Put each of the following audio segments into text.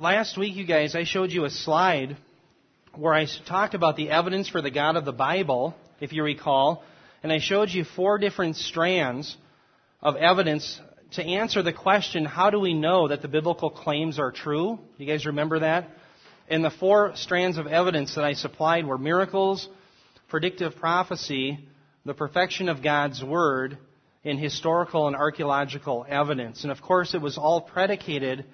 Last week, you guys, I showed you a slide where I talked about the evidence for the God of the Bible, if you recall, and I showed you four different strands of evidence to answer the question, how do we know that the biblical claims are true? You guys remember that? And the four strands of evidence that I supplied were miracles, predictive prophecy, the perfection of God's Word, and historical and archaeological evidence. And of course, it was all predicated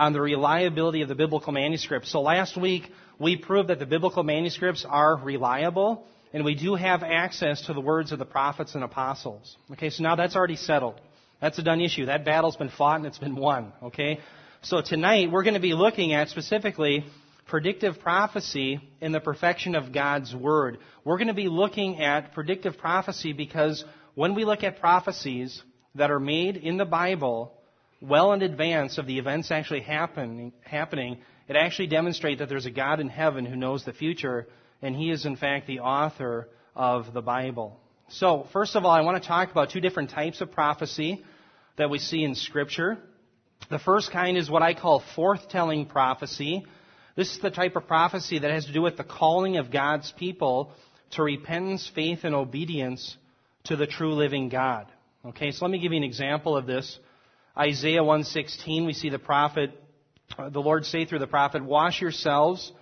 on the reliability of the biblical manuscripts. So last week, we proved that the biblical manuscripts are reliable, and we do have access to the words of the prophets and apostles. Okay, so now that's already settled. That's a done issue. That battle's been fought and it's been won. Okay? So tonight, we're going to be looking at specifically predictive prophecy in the perfection of God's Word. We're going to be looking at predictive prophecy because when we look at prophecies that are made in the Bible well in advance of the events actually happen, happening, it actually demonstrates that there's a God in heaven who knows the future, and He is in fact the author of the Bible. So, first of all, I want to talk about two different types of prophecy that we see in Scripture. The first kind is what I call forthtelling prophecy. This is the type of prophecy that has to do with the calling of God's people to repentance, faith, and obedience to the true living God. Okay, so let me give you an example of this. Isaiah 1:16, we see the prophet, uh, the Lord say through the prophet, "Wash yourselves,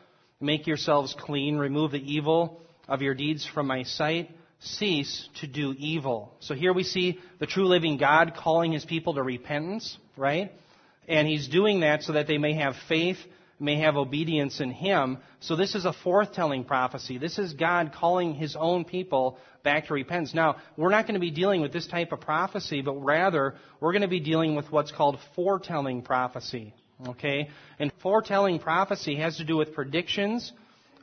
make yourselves clean, remove the evil of your deeds from my sight, cease to do evil." So here we see the true living God calling his people to repentance, right? And he's doing that so that they may have faith may have obedience in him. So this is a forthtelling prophecy. This is God calling his own people back to repentance. Now, we're not going to be dealing with this type of prophecy, but rather we're going to be dealing with what's called foretelling prophecy. Okay? And foretelling prophecy has to do with predictions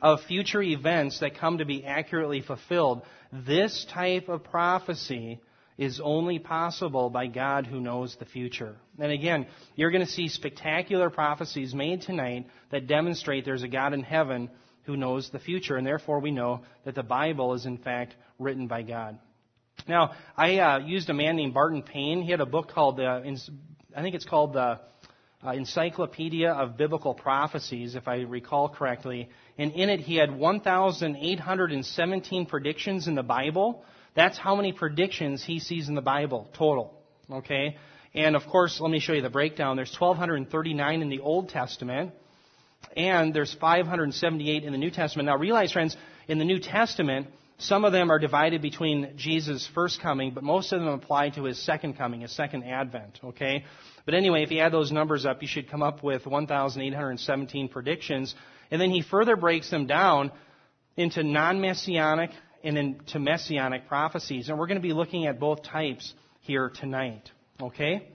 of future events that come to be accurately fulfilled. This type of prophecy is only possible by God who knows the future. And again, you're going to see spectacular prophecies made tonight that demonstrate there's a God in heaven who knows the future, and therefore we know that the Bible is in fact written by God. Now, I uh, used a man named Barton Payne. He had a book called, uh, I think it's called the uh, Encyclopedia of Biblical Prophecies, if I recall correctly. And in it, he had 1,817 predictions in the Bible that's how many predictions he sees in the Bible total. Okay? And of course, let me show you the breakdown. There's 1,239 in the Old Testament, and there's 578 in the New Testament. Now realize, friends, in the New Testament, some of them are divided between Jesus' first coming, but most of them apply to his second coming, his second advent. Okay? But anyway, if you add those numbers up, you should come up with 1,817 predictions. And then he further breaks them down into non-messianic and into messianic prophecies. And we're going to be looking at both types here tonight. Okay?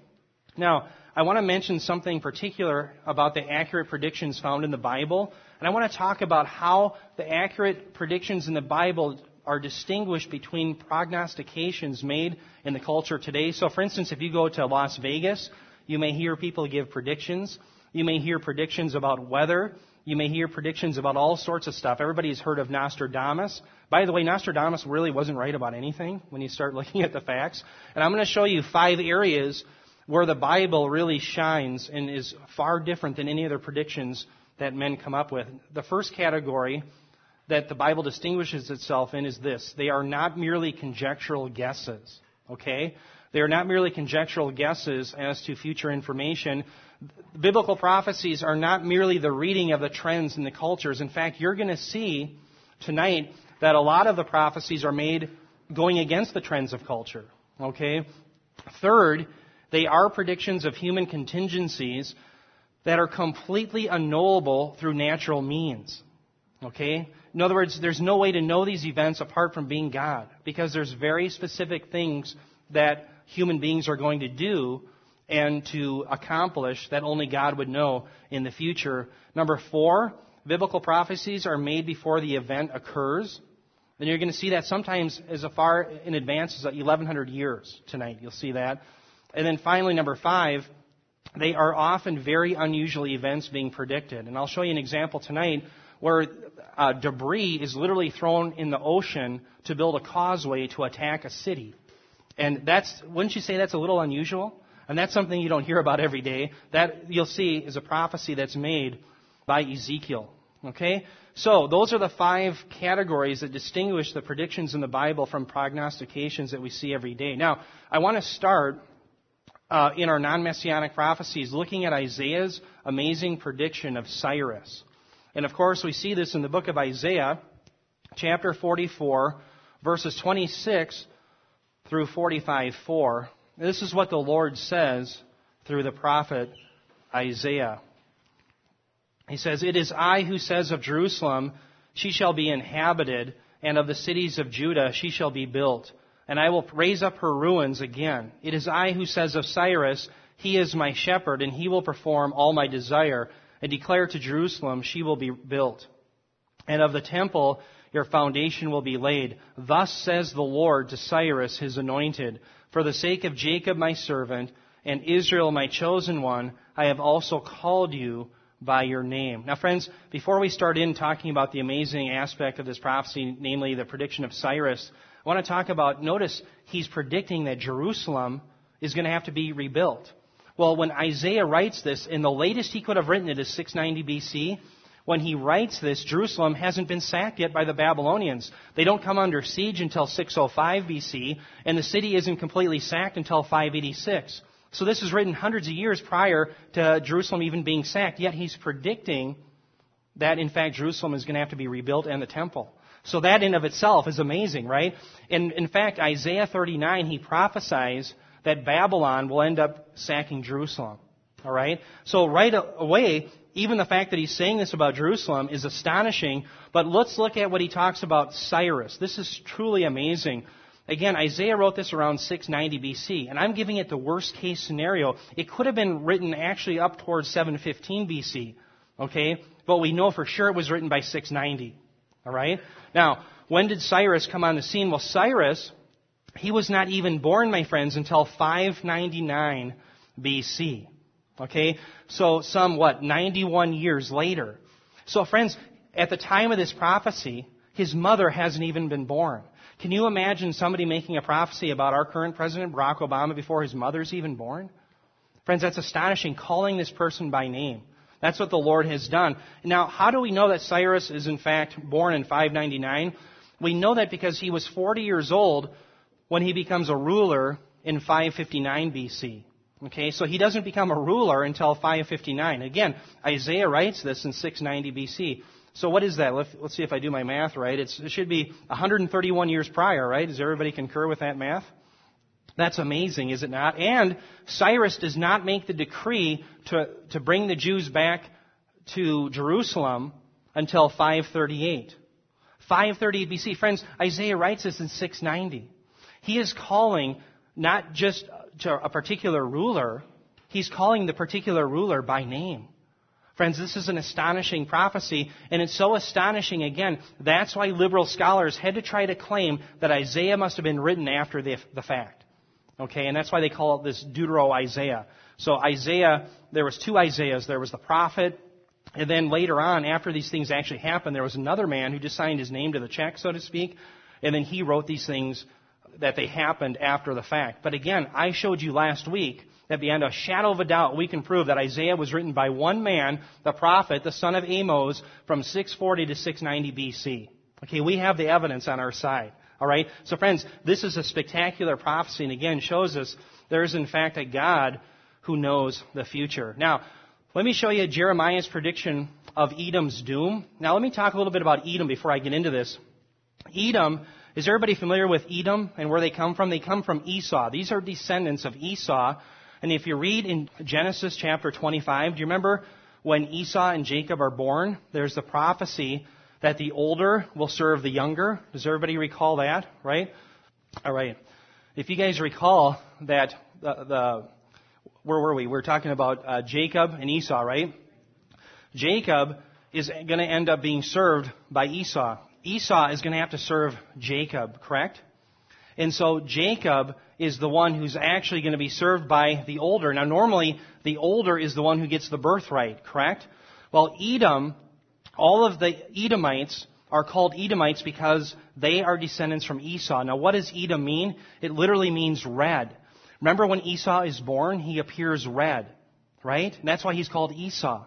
Now, I want to mention something particular about the accurate predictions found in the Bible. And I want to talk about how the accurate predictions in the Bible are distinguished between prognostications made in the culture today. So, for instance, if you go to Las Vegas, you may hear people give predictions. You may hear predictions about weather. You may hear predictions about all sorts of stuff. Everybody's heard of Nostradamus. By the way, Nostradamus really wasn't right about anything when you start looking at the facts. And I'm going to show you five areas where the Bible really shines and is far different than any other predictions that men come up with. The first category that the Bible distinguishes itself in is this. They are not merely conjectural guesses. Okay? They are not merely conjectural guesses as to future information biblical prophecies are not merely the reading of the trends in the cultures. In fact, you're going to see tonight that a lot of the prophecies are made going against the trends of culture. Okay? Third, they are predictions of human contingencies that are completely unknowable through natural means. Okay? In other words, there's no way to know these events apart from being God because there's very specific things that human beings are going to do and to accomplish that only God would know in the future. Number four, biblical prophecies are made before the event occurs. Then you're going to see that sometimes as far in advance as 1100 years tonight. You'll see that. And then finally, number five, they are often very unusual events being predicted. And I'll show you an example tonight where uh, debris is literally thrown in the ocean to build a causeway to attack a city. And that's, wouldn't you say that's a little unusual? And that's something you don't hear about every day. That you'll see is a prophecy that's made by Ezekiel. Okay? So, those are the five categories that distinguish the predictions in the Bible from prognostications that we see every day. Now, I want to start uh, in our non messianic prophecies looking at Isaiah's amazing prediction of Cyrus. And of course, we see this in the book of Isaiah, chapter 44, verses 26 through 45 4. This is what the Lord says through the prophet Isaiah. He says, It is I who says of Jerusalem, she shall be inhabited, and of the cities of Judah, she shall be built. And I will raise up her ruins again. It is I who says of Cyrus, He is my shepherd, and he will perform all my desire, and declare to Jerusalem, She will be built. And of the temple, your foundation will be laid. Thus says the Lord to Cyrus, his anointed, For the sake of Jacob my servant, and Israel my chosen one, I have also called you by your name. Now, friends, before we start in talking about the amazing aspect of this prophecy, namely the prediction of Cyrus, I want to talk about, notice he's predicting that Jerusalem is going to have to be rebuilt. Well, when Isaiah writes this, and the latest he could have written it is 690 BC, when he writes this, Jerusalem hasn't been sacked yet by the Babylonians. They don't come under siege until 605 BC, and the city isn't completely sacked until 586. So this is written hundreds of years prior to Jerusalem even being sacked, yet he's predicting that in fact Jerusalem is going to have to be rebuilt and the temple. So that in of itself is amazing, right? And in fact, Isaiah 39, he prophesies that Babylon will end up sacking Jerusalem. All right? So right away, even the fact that he's saying this about Jerusalem is astonishing, but let's look at what he talks about Cyrus. This is truly amazing. Again, Isaiah wrote this around 690 BC, and I'm giving it the worst case scenario. It could have been written actually up towards 715 BC, okay? But we know for sure it was written by 690, all right? Now, when did Cyrus come on the scene? Well, Cyrus, he was not even born, my friends, until 599 BC. Okay? So, some, what, 91 years later. So, friends, at the time of this prophecy, his mother hasn't even been born. Can you imagine somebody making a prophecy about our current president, Barack Obama, before his mother's even born? Friends, that's astonishing, calling this person by name. That's what the Lord has done. Now, how do we know that Cyrus is in fact born in 599? We know that because he was 40 years old when he becomes a ruler in 559 BC. Okay, so he doesn't become a ruler until 559. Again, Isaiah writes this in 690 BC. So what is that? Let's, see if I do my math right. It's, it should be 131 years prior, right? Does everybody concur with that math? That's amazing, is it not? And Cyrus does not make the decree to, to bring the Jews back to Jerusalem until 538. 538 BC. Friends, Isaiah writes this in 690. He is calling not just to a particular ruler, he's calling the particular ruler by name. Friends, this is an astonishing prophecy, and it's so astonishing again. That's why liberal scholars had to try to claim that Isaiah must have been written after the, the fact. Okay, and that's why they call it this Deutero Isaiah. So Isaiah, there was two Isaiahs. There was the prophet, and then later on, after these things actually happened, there was another man who just signed his name to the check, so to speak, and then he wrote these things that they happened after the fact. But again, I showed you last week that beyond a shadow of a doubt, we can prove that Isaiah was written by one man, the prophet, the son of Amoz, from 640 to 690 BC. Okay, we have the evidence on our side. All right? So friends, this is a spectacular prophecy and again shows us there is in fact a God who knows the future. Now, let me show you Jeremiah's prediction of Edom's doom. Now, let me talk a little bit about Edom before I get into this. Edom, is everybody familiar with Edom and where they come from? They come from Esau. These are descendants of Esau and if you read in Genesis chapter 25, do you remember when Esau and Jacob are born? There's the prophecy that the older will serve the younger. Does everybody recall that? Right? All right. If you guys recall that the, the where were we? We are talking about uh, Jacob and Esau, right? Jacob is going to end up being served by Esau. Esau is going to have to serve Jacob, correct? And so Jacob is the one who's actually going to be served by the older. Now, normally, the older is the one who gets the birthright, correct? Well, Edom, all of the Edomites are called Edomites because they are descendants from Esau. Now, what does Edom mean? It literally means red. Remember when Esau is born, he appears red, right? And that's why he's called Esau.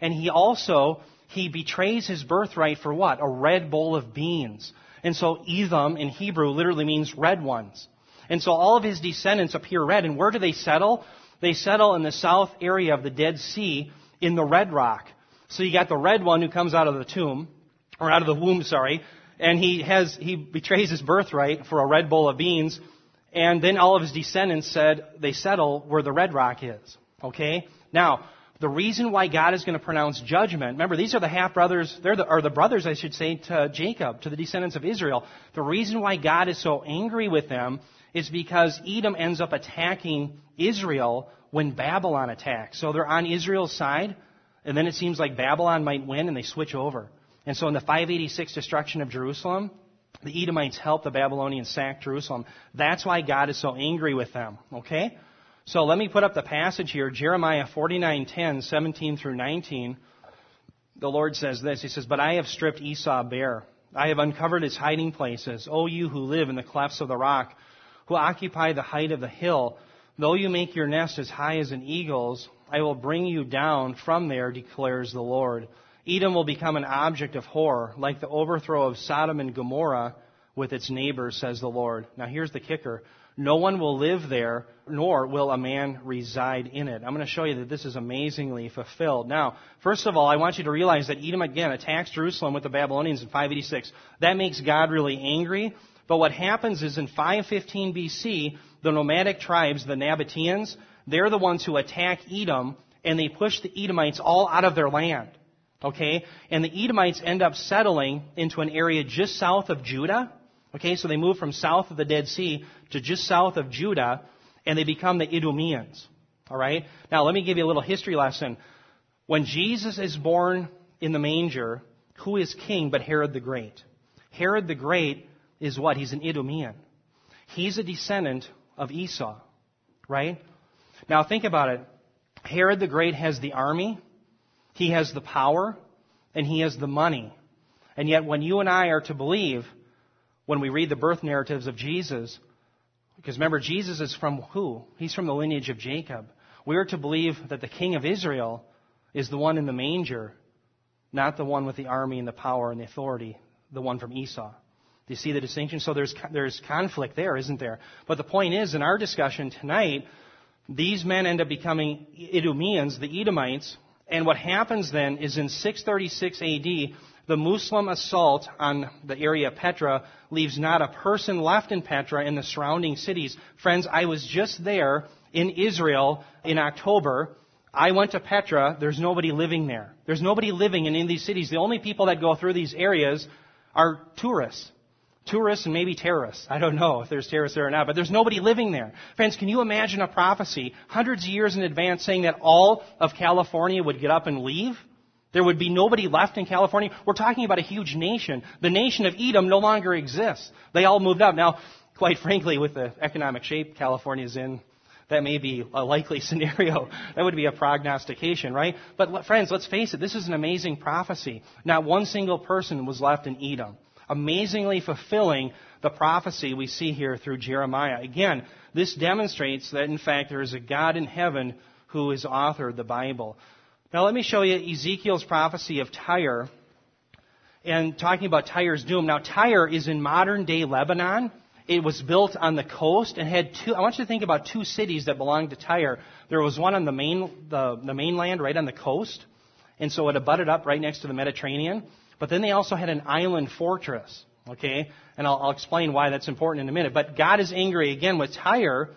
And he also, he betrays his birthright for what? A red bowl of beans. And so Edom in Hebrew literally means red ones. And so all of his descendants appear red. And where do they settle? They settle in the south area of the Dead Sea in the red rock. So you got the red one who comes out of the tomb, or out of the womb, sorry, and he has, he betrays his birthright for a red bowl of beans, and then all of his descendants said they settle where the red rock is. Okay? Now, the reason why God is going to pronounce judgment, remember, these are the half brothers, they're the, or the brothers, I should say, to Jacob, to the descendants of Israel. The reason why God is so angry with them is because Edom ends up attacking Israel when Babylon attacks. So they're on Israel's side, and then it seems like Babylon might win, and they switch over. And so in the 586 destruction of Jerusalem, the Edomites help the Babylonians sack Jerusalem. That's why God is so angry with them. Okay? So let me put up the passage here, Jeremiah 49:10, 17 through 19. The Lord says this. He says, "But I have stripped Esau bare. I have uncovered his hiding places. O you who live in the clefts of the rock, who occupy the height of the hill, though you make your nest as high as an eagle's, I will bring you down from there, declares the Lord. Edom will become an object of horror, like the overthrow of Sodom and Gomorrah with its neighbors, says the Lord. Now here's the kicker. No one will live there, nor will a man reside in it. I'm going to show you that this is amazingly fulfilled. Now, first of all, I want you to realize that Edom again attacks Jerusalem with the Babylonians in 586. That makes God really angry. But what happens is in 515 BC, the nomadic tribes, the Nabateans, they're the ones who attack Edom and they push the Edomites all out of their land. Okay? And the Edomites end up settling into an area just south of Judah. Okay, so they move from south of the Dead Sea to just south of Judah, and they become the Idumeans. Alright? Now let me give you a little history lesson. When Jesus is born in the manger, who is king but Herod the Great? Herod the Great is what? He's an Idumean. He's a descendant of Esau. Right? Now think about it. Herod the Great has the army, he has the power, and he has the money. And yet when you and I are to believe, when we read the birth narratives of Jesus, because remember, Jesus is from who? He's from the lineage of Jacob. We are to believe that the king of Israel is the one in the manger, not the one with the army and the power and the authority, the one from Esau. Do you see the distinction? So there's, there's conflict there, isn't there? But the point is, in our discussion tonight, these men end up becoming Idumeans, the Edomites, and what happens then is in 636 AD, the Muslim assault on the area of Petra leaves not a person left in Petra and the surrounding cities. Friends, I was just there in Israel in October. I went to Petra. There's nobody living there. There's nobody living in any of these cities. The only people that go through these areas are tourists tourists and maybe terrorists. I don't know if there's terrorists there or not, but there's nobody living there. Friends, can you imagine a prophecy hundreds of years in advance saying that all of California would get up and leave? There would be nobody left in California. We're talking about a huge nation. The nation of Edom no longer exists. They all moved up. Now, quite frankly, with the economic shape California is in, that may be a likely scenario. That would be a prognostication, right? But friends, let's face it, this is an amazing prophecy. Not one single person was left in Edom amazingly fulfilling the prophecy we see here through Jeremiah. Again, this demonstrates that in fact there is a God in heaven who has authored the Bible. Now let me show you Ezekiel's prophecy of Tyre and talking about Tyre's doom. Now Tyre is in modern day Lebanon. It was built on the coast and had two, I want you to think about two cities that belonged to Tyre. There was one on the main, the, the mainland right on the coast. And so it abutted up right next to the Mediterranean. But then they also had an island fortress. Okay? And I'll, I'll explain why that's important in a minute. But God is angry again with Tyre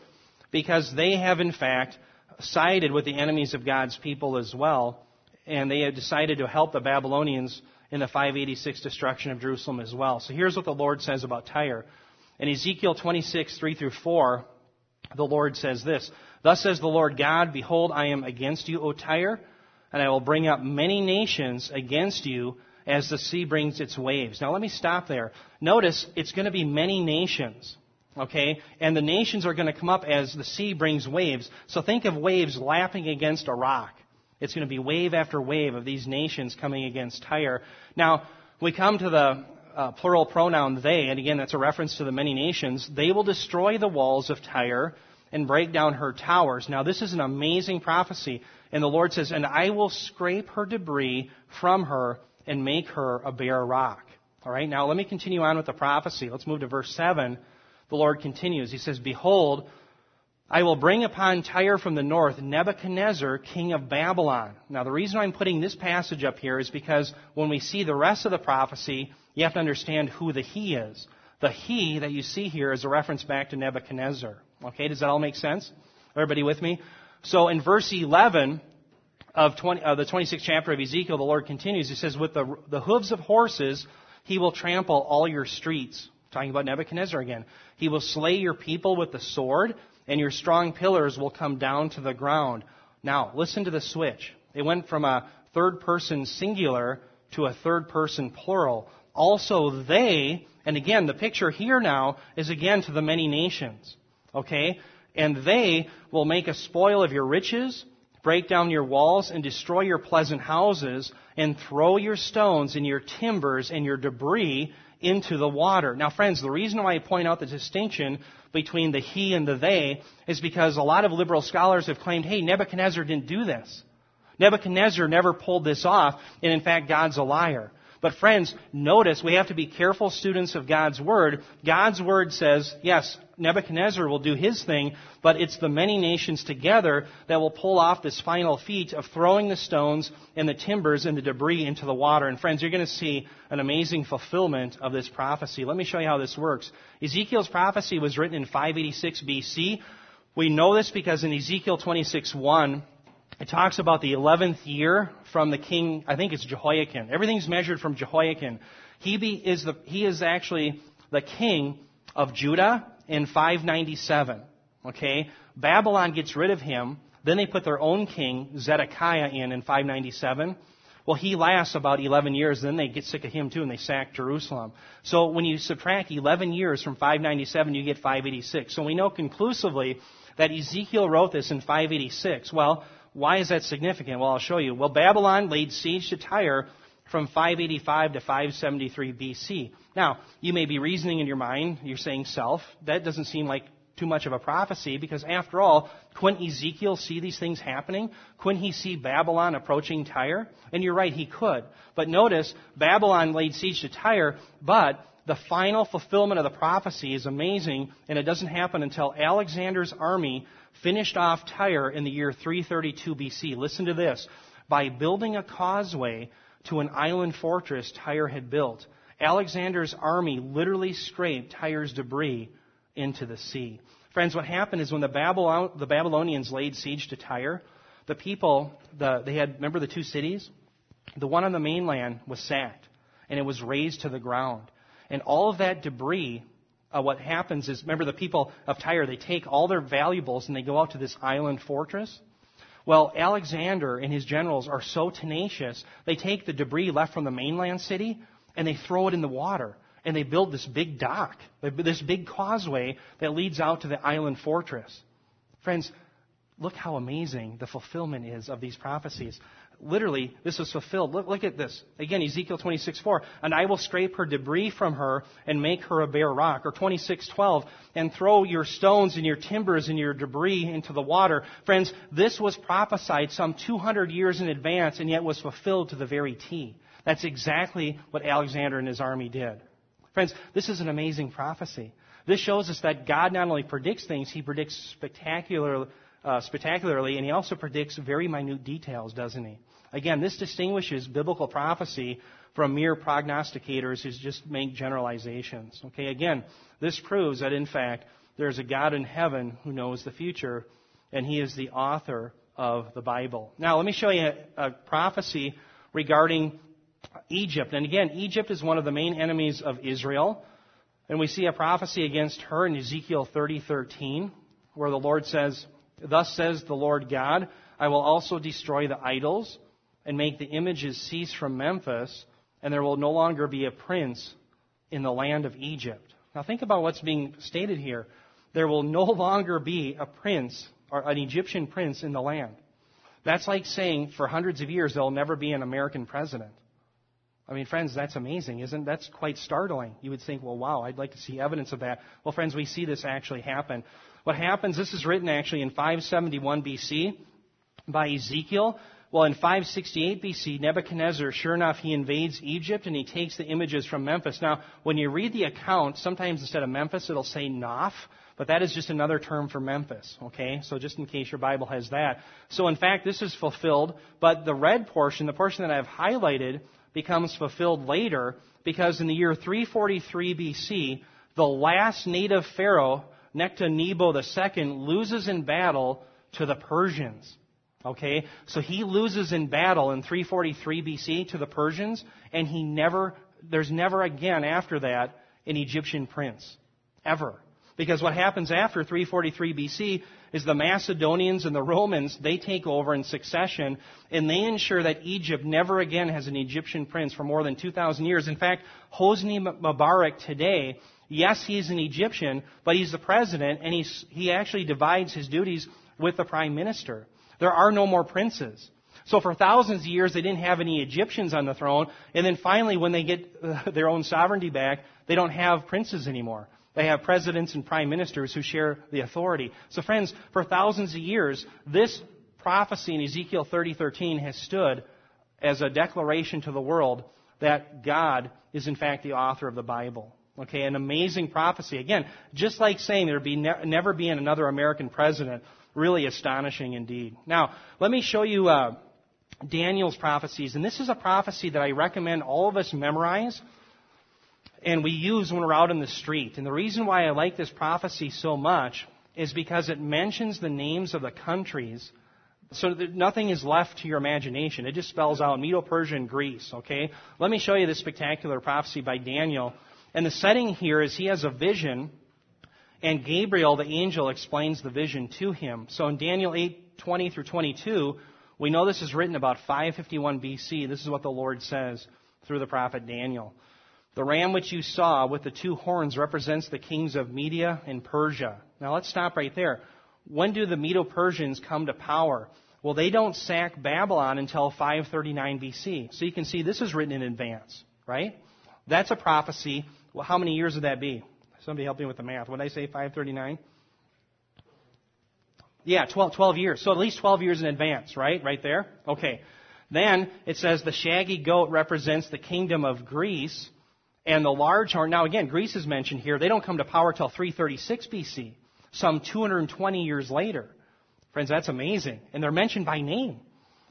because they have in fact sided with the enemies of God's people as well. And they had decided to help the Babylonians in the 586 destruction of Jerusalem as well. So here's what the Lord says about Tyre. In Ezekiel 26, 3 through 4, the Lord says this, Thus says the Lord God, Behold, I am against you, O Tyre, and I will bring up many nations against you as the sea brings its waves. Now let me stop there. Notice it's going to be many nations. Okay? And the nations are going to come up as the sea brings waves. So think of waves lapping against a rock. It's going to be wave after wave of these nations coming against Tyre. Now, we come to the uh, plural pronoun they, and again, that's a reference to the many nations. They will destroy the walls of Tyre and break down her towers. Now, this is an amazing prophecy. And the Lord says, And I will scrape her debris from her and make her a bare rock. All right, now let me continue on with the prophecy. Let's move to verse 7. The Lord continues. He says, Behold, I will bring upon Tyre from the north Nebuchadnezzar, king of Babylon. Now, the reason I'm putting this passage up here is because when we see the rest of the prophecy, you have to understand who the he is. The he that you see here is a reference back to Nebuchadnezzar. Okay, does that all make sense? Everybody with me? So in verse 11 of, 20, of the 26th chapter of Ezekiel, the Lord continues. He says, With the, the hooves of horses, he will trample all your streets. Talking about Nebuchadnezzar again. He will slay your people with the sword, and your strong pillars will come down to the ground. Now, listen to the switch. It went from a third person singular to a third person plural. Also, they, and again, the picture here now is again to the many nations. Okay? And they will make a spoil of your riches, break down your walls, and destroy your pleasant houses, and throw your stones and your timbers and your debris into the water. Now, friends, the reason why I point out the distinction between the he and the they is because a lot of liberal scholars have claimed, hey, Nebuchadnezzar didn't do this. Nebuchadnezzar never pulled this off, and in fact, God's a liar. But friends, notice we have to be careful students of God's Word. God's Word says, yes, Nebuchadnezzar will do his thing, but it's the many nations together that will pull off this final feat of throwing the stones and the timbers and the debris into the water. And friends, you're going to see an amazing fulfillment of this prophecy. Let me show you how this works. Ezekiel's prophecy was written in 586 BC. We know this because in Ezekiel 26:1, it talks about the 11th year from the king, I think it's Jehoiakim. Everything's measured from Jehoiakim. He, is, the, he is actually the king of Judah in 597. Okay? Babylon gets rid of him. Then they put their own king, Zedekiah, in in 597. Well, he lasts about 11 years, then they get sick of him too, and they sack Jerusalem. So when you subtract 11 years from 597, you get 586. So we know conclusively that Ezekiel wrote this in 586. Well, why is that significant? Well, I'll show you. Well, Babylon laid siege to Tyre from 585 to 573 BC. Now, you may be reasoning in your mind, you're saying self. That doesn't seem like too much of a prophecy because after all, couldn't Ezekiel see these things happening? Couldn't he see Babylon approaching Tyre? And you're right, he could. But notice, Babylon laid siege to Tyre, but the final fulfillment of the prophecy is amazing, and it doesn't happen until Alexander's army finished off Tyre in the year 332 BC. Listen to this. By building a causeway to an island fortress Tyre had built, Alexander's army literally scraped Tyre's debris into the sea. Friends, what happened is when the, Babylon, the Babylonians laid siege to Tyre, the people, the, they had, remember the two cities? The one on the mainland was sacked, and it was razed to the ground. And all of that debris uh, what happens is, remember the people of Tyre, they take all their valuables and they go out to this island fortress. Well, Alexander and his generals are so tenacious, they take the debris left from the mainland city and they throw it in the water. And they build this big dock, this big causeway that leads out to the island fortress. Friends, look how amazing the fulfillment is of these prophecies literally, this was fulfilled. Look, look at this. Again, Ezekiel 26:4. And I will scrape her debris from her and make her a bare rock. Or 26:12. And throw your stones and your timbers and your debris into the water. Friends, this was prophesied some 200 years in advance and yet was fulfilled to the very T. That's exactly what Alexander and his army did. Friends, this is an amazing prophecy. This shows us that God not only predicts things, He predicts spectacular, uh, spectacularly, and He also predicts very minute details, doesn't He? Again, this distinguishes biblical prophecy from mere prognosticators who just make generalizations. Okay, again, this proves that in fact there's a God in heaven who knows the future, and He is the author of the Bible. Now, let me show you a, a prophecy regarding Egypt. And again, Egypt is one of the main enemies of Israel. And we see a prophecy against her in Ezekiel 30:13, where the Lord says, "Thus says the Lord God, I will also destroy the idols and make the images cease from Memphis, and there will no longer be a prince in the land of Egypt. Now think about what's being stated here. There will no longer be a prince or an Egyptian prince in the land. That's like saying for hundreds of years there will never be an American president. I mean, friends, that's amazing, isn't that's quite startling. You would think, well, wow, I'd like to see evidence of that. Well, friends, we see this actually happen. What happens, this is written actually in 571 BC by Ezekiel. Well, in 568 BC, Nebuchadnezzar, sure enough, he invades Egypt and he takes the images from Memphis. Now, when you read the account, sometimes instead of Memphis, it'll say Noph, but that is just another term for Memphis, okay? So just in case your Bible has that. So in fact, this is fulfilled, but the red portion, the portion that I've highlighted, becomes fulfilled later because in the year 343 BC, the last native pharaoh, Nectanebo II, loses in battle to the Persians. Okay? So he loses in battle in 343 BC to the Persians, and he never, there's never again after that an Egyptian prince. Ever. Because what happens after 343 BC is the Macedonians and the Romans, they take over in succession, and they ensure that Egypt never again has an Egyptian prince for more than 2,000 years. In fact, Hosni Mubarak today, yes, he's an Egyptian, but he's the president, and he's, he actually divides his duties with the prime minister. There are no more princes. So for thousands of years, they didn't have any Egyptians on the throne, and then finally, when they get uh, their own sovereignty back, they don't have princes anymore. They have presidents and prime ministers who share the authority. So friends, for thousands of years, this prophecy in Ezekiel 30:13 has stood as a declaration to the world that God is in fact the author of the Bible. Okay, an amazing prophecy. Again, just like saying there'd be ne- never be another American president, really astonishing indeed. Now, let me show you uh, Daniel's prophecies, and this is a prophecy that I recommend all of us memorize and we use when we're out in the street. And the reason why I like this prophecy so much is because it mentions the names of the countries so that nothing is left to your imagination. It just spells out Medo-Persia and Greece, okay? Let me show you this spectacular prophecy by Daniel. And the setting here is he has a vision, and Gabriel, the angel, explains the vision to him. So in Daniel 8, 20 through 22, we know this is written about 551 BC. This is what the Lord says through the prophet Daniel. The ram which you saw with the two horns represents the kings of Media and Persia. Now let's stop right there. When do the Medo Persians come to power? Well, they don't sack Babylon until 539 BC. So you can see this is written in advance, right? That's a prophecy. Well, how many years would that be? Somebody help me with the math. What did I say, 539? Yeah, 12, 12 years. So at least 12 years in advance, right? Right there? Okay. Then it says the shaggy goat represents the kingdom of Greece. And the large horn, now again, Greece is mentioned here. They don't come to power till 336 BC, some 220 years later. Friends, that's amazing. And they're mentioned by name.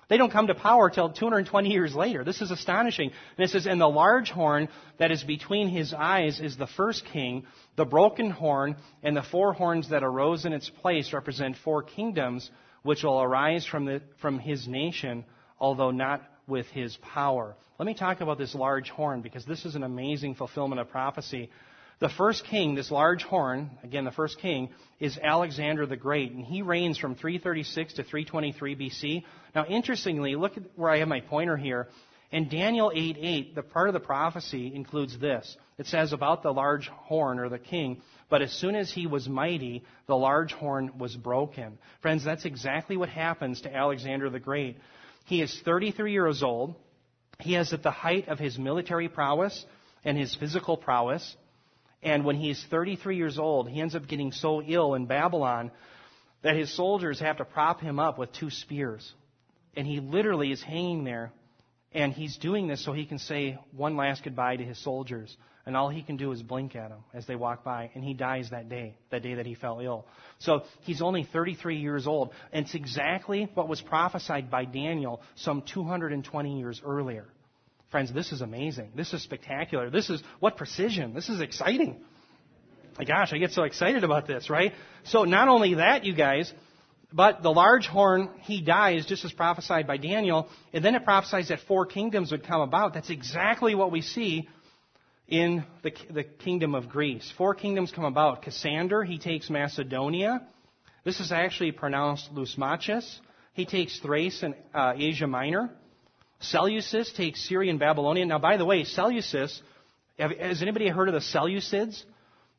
They don't come to power till 220 years later. This is astonishing. And it says, and the large horn that is between his eyes is the first king. The broken horn and the four horns that arose in its place represent four kingdoms which will arise from, the, from his nation, although not with his power. Let me talk about this large horn because this is an amazing fulfillment of prophecy. The first king, this large horn, again, the first king, is Alexander the Great, and he reigns from 336 to 323 BC. Now, interestingly, look at where I have my pointer here. In Daniel 8:8, the part of the prophecy includes this. It says about the large horn or the king, but as soon as he was mighty, the large horn was broken. Friends, that's exactly what happens to Alexander the Great. He is 33 years old. He is at the height of his military prowess and his physical prowess. And when he's 33 years old, he ends up getting so ill in Babylon that his soldiers have to prop him up with two spears. And he literally is hanging there. And he's doing this so he can say one last goodbye to his soldiers and all he can do is blink at them as they walk by, and he dies that day, that day that he fell ill. So he's only 33 years old, and it's exactly what was prophesied by Daniel some 220 years earlier. Friends, this is amazing. This is spectacular. This is what precision. This is exciting. My gosh, I get so excited about this, right? So not only that, you guys, but the large horn, he dies just as prophesied by Daniel, and then it prophesies that four kingdoms would come about. That's exactly what we see in the, the kingdom of Greece. Four kingdoms come about. Cassander, he takes Macedonia. This is actually pronounced Lysimachus. He takes Thrace and uh, Asia Minor. Seleucus takes Syria and Babylonia. Now, by the way, Seleucus, has anybody heard of the Seleucids?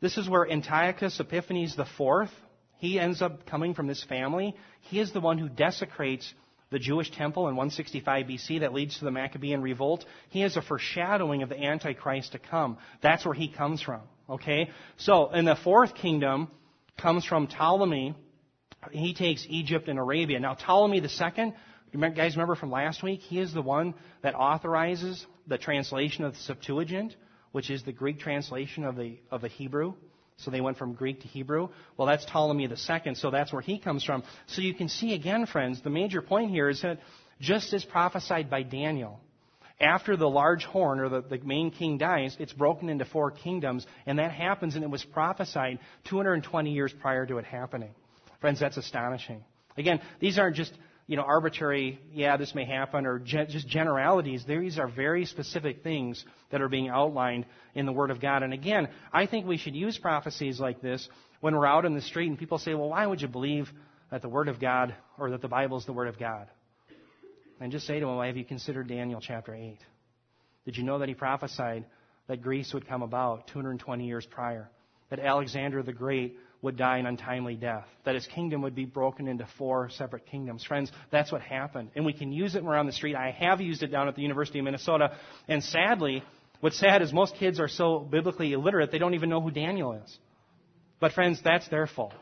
This is where Antiochus Epiphanes IV, he ends up coming from this family. He is the one who desecrates the Jewish temple in 165 BC that leads to the Maccabean revolt. He is a foreshadowing of the Antichrist to come. That's where he comes from. Okay? So, in the fourth kingdom comes from Ptolemy. He takes Egypt and Arabia. Now, Ptolemy II, you guys remember from last week? He is the one that authorizes the translation of the Septuagint, which is the Greek translation of the, of the Hebrew. So they went from Greek to Hebrew. Well, that's Ptolemy II, so that's where he comes from. So you can see again, friends, the major point here is that just as prophesied by Daniel, after the large horn or the, the main king dies, it's broken into four kingdoms, and that happens, and it was prophesied 220 years prior to it happening. Friends, that's astonishing. Again, these aren't just you know, arbitrary, yeah, this may happen, or ge- just generalities. These are very specific things that are being outlined in the Word of God. And again, I think we should use prophecies like this when we're out in the street and people say, well, why would you believe that the Word of God or that the Bible is the Word of God? And just say to them, well, have you considered Daniel chapter 8? Did you know that he prophesied that Greece would come about 220 years prior? That Alexander the Great would die an untimely death, that his kingdom would be broken into four separate kingdoms. Friends, that's what happened. And we can use it when we're on the street. I have used it down at the University of Minnesota. And sadly, what's sad is most kids are so biblically illiterate, they don't even know who Daniel is. But friends, that's their fault.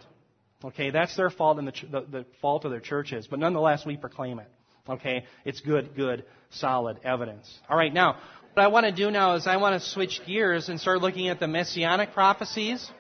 Okay, that's their fault and the, the, the fault of their churches. But nonetheless, we proclaim it. Okay, it's good, good, solid evidence. All right, now, what I want to do now is I want to switch gears and start looking at the messianic prophecies.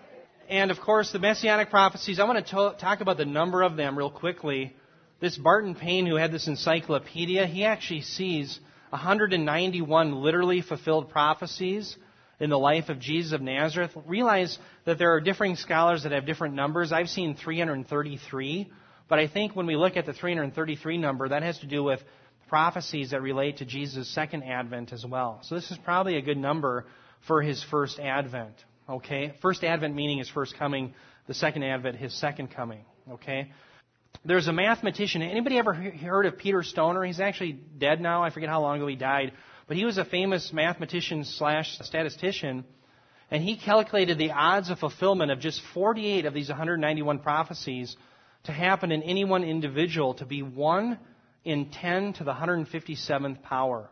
And of course, the messianic prophecies, I want to talk about the number of them real quickly. This Barton Payne, who had this encyclopedia, he actually sees 191 literally fulfilled prophecies in the life of Jesus of Nazareth. Realize that there are differing scholars that have different numbers. I've seen 333, but I think when we look at the 333 number, that has to do with prophecies that relate to Jesus' second advent as well. So this is probably a good number for his first advent. Okay? First advent meaning his first coming, the second advent, his second coming. Okay? There's a mathematician. Anybody ever heard of Peter Stoner? He's actually dead now. I forget how long ago he died. But he was a famous mathematician slash statistician. And he calculated the odds of fulfillment of just 48 of these 191 prophecies to happen in any one individual to be 1 in 10 to the 157th power.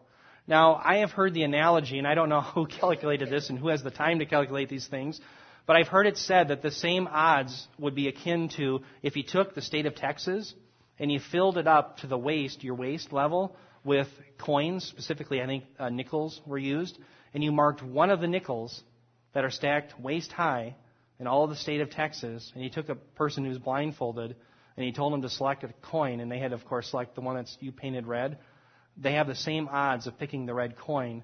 Now, I have heard the analogy, and I don't know who calculated this and who has the time to calculate these things, but I've heard it said that the same odds would be akin to if you took the state of Texas and you filled it up to the waist, your waist level, with coins, specifically I think uh, nickels were used, and you marked one of the nickels that are stacked waist high in all of the state of Texas, and you took a person who's blindfolded and you told them to select a coin, and they had, of course, select the one that's you painted red they have the same odds of picking the red coin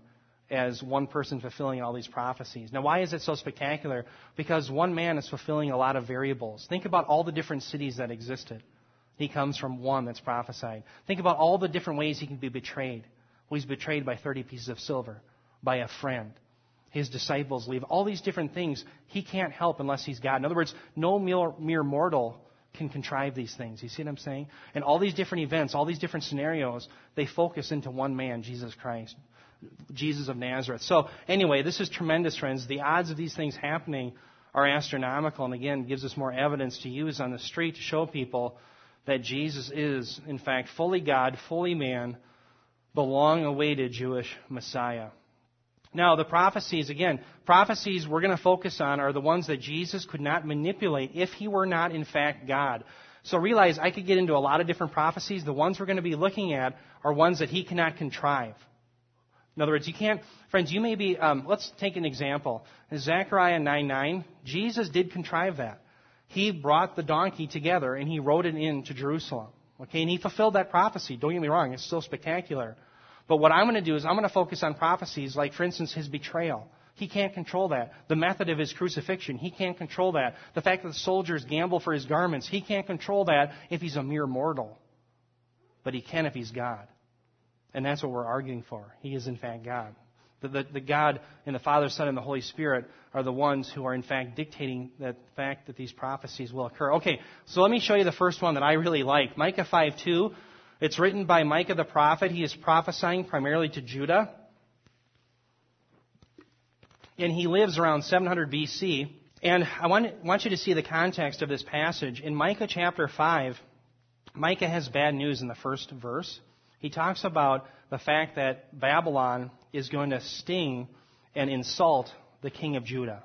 as one person fulfilling all these prophecies. Now, why is it so spectacular? Because one man is fulfilling a lot of variables. Think about all the different cities that existed. He comes from one that's prophesied. Think about all the different ways he can be betrayed. Well, he's betrayed by 30 pieces of silver, by a friend. His disciples leave. All these different things he can't help unless he's God. In other words, no mere mortal can contrive these things. You see what I'm saying? And all these different events, all these different scenarios, they focus into one man, Jesus Christ. Jesus of Nazareth. So, anyway, this is tremendous, friends. The odds of these things happening are astronomical, and again, gives us more evidence to use on the street to show people that Jesus is, in fact, fully God, fully man, the long awaited Jewish Messiah. Now, the prophecies, again, prophecies we're going to focus on are the ones that Jesus could not manipulate if he were not, in fact, God. So realize I could get into a lot of different prophecies. The ones we're going to be looking at are ones that he cannot contrive. In other words, you can't, friends, you may be, um, let's take an example. In Zechariah 9 9, Jesus did contrive that. He brought the donkey together and he rode it into Jerusalem. Okay, and he fulfilled that prophecy. Don't get me wrong, it's still spectacular. But what I'm going to do is I'm going to focus on prophecies like, for instance, his betrayal. He can't control that. The method of his crucifixion, he can't control that. The fact that the soldiers gamble for his garments, he can't control that if he's a mere mortal. But he can if he's God. And that's what we're arguing for. He is, in fact, God. The, the, the, God and the Father, Son, and the Holy Spirit are the ones who are, in fact, dictating the fact that these prophecies will occur. Okay, so let me show you the first one that I really like. Micah 5 2 it's written by Micah the prophet. He is prophesying primarily to Judah. And he lives around 700 BC. And I want, want you to see the context of this passage. In Micah chapter 5, Micah has bad news in the first verse. He talks about the fact that Babylon is going to sting and insult the king of Judah.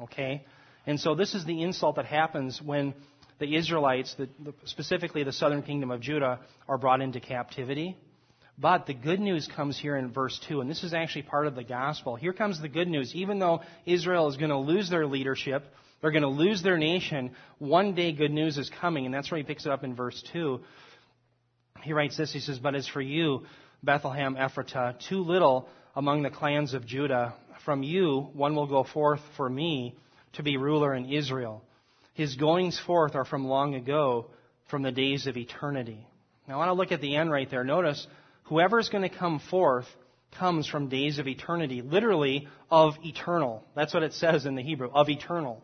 Okay? And so this is the insult that happens when the Israelites, the, the, specifically the southern kingdom of Judah, are brought into captivity. But the good news comes here in verse 2, and this is actually part of the gospel. Here comes the good news. Even though Israel is going to lose their leadership, they're going to lose their nation, one day good news is coming, and that's where he picks it up in verse 2. He writes this, he says, But as for you, Bethlehem Ephratah, too little among the clans of Judah, from you one will go forth for me to be ruler in Israel. His goings forth are from long ago, from the days of eternity. Now I want to look at the end right there. Notice, whoever is going to come forth comes from days of eternity, literally of eternal. That's what it says in the Hebrew, of eternal.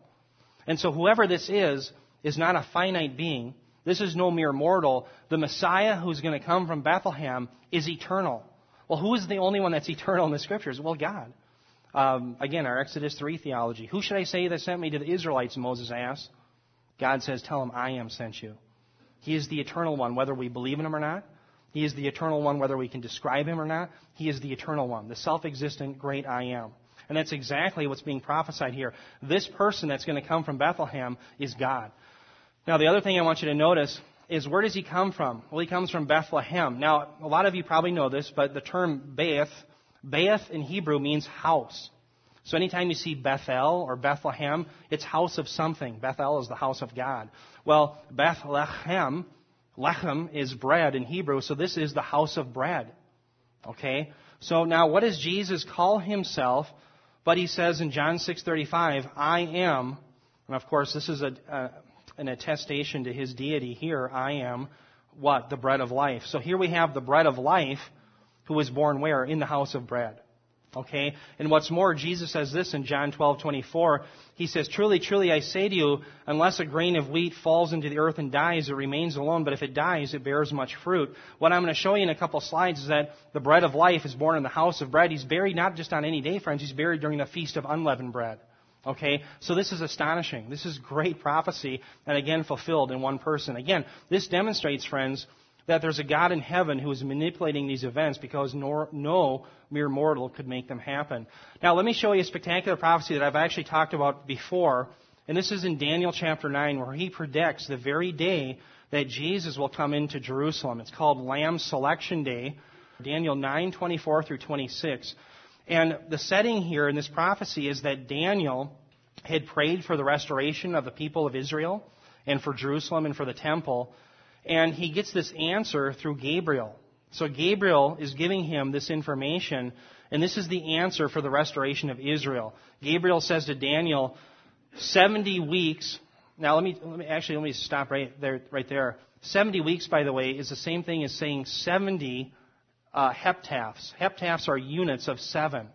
And so whoever this is, is not a finite being. This is no mere mortal. The Messiah who's going to come from Bethlehem is eternal. Well, who is the only one that's eternal in the scriptures? Well, God. Um, again, our Exodus 3 theology. Who should I say that sent me to the Israelites? Moses asked. God says, Tell him I am sent you. He is the eternal one, whether we believe in him or not. He is the eternal one, whether we can describe him or not. He is the eternal one, the self existent great I am. And that's exactly what's being prophesied here. This person that's going to come from Bethlehem is God. Now, the other thing I want you to notice is where does he come from? Well, he comes from Bethlehem. Now, a lot of you probably know this, but the term Beth, Beth in Hebrew means house. So anytime you see Bethel or Bethlehem, it's house of something. Bethel is the house of God. Well, Bethlehem, lechem is bread in Hebrew, so this is the house of bread. Okay? So now what does Jesus call himself? But he says in John 6:35, "I am," and of course this is a, a, an attestation to his deity here. I am what the bread of life. So here we have the bread of life, who was born where in the house of bread. Okay? And what's more, Jesus says this in John 12:24. He says, "Truly, truly I say to you, unless a grain of wheat falls into the earth and dies, it remains alone, but if it dies, it bears much fruit." What I'm going to show you in a couple slides is that the bread of life is born in the house of bread. He's buried not just on any day, friends, he's buried during the feast of unleavened bread. Okay? So this is astonishing. This is great prophecy and again fulfilled in one person. Again, this demonstrates, friends, that there's a God in heaven who is manipulating these events because no, no, mere mortal could make them happen. Now, let me show you a spectacular prophecy that I've actually talked about before. And this is in Daniel chapter 9, where he predicts the very day that Jesus will come into Jerusalem. It's called Lamb Selection Day, Daniel 9, 24 through 26. And the setting here in this prophecy is that Daniel had prayed for the restoration of the people of Israel and for Jerusalem and for the temple. And he gets this answer through Gabriel. So Gabriel is giving him this information, and this is the answer for the restoration of Israel. Gabriel says to Daniel, 70 weeks. Now let me, let me actually let me stop right there. Right there. 70 weeks, by the way, is the same thing as saying 70 uh, heptads. Heptads are units of seven.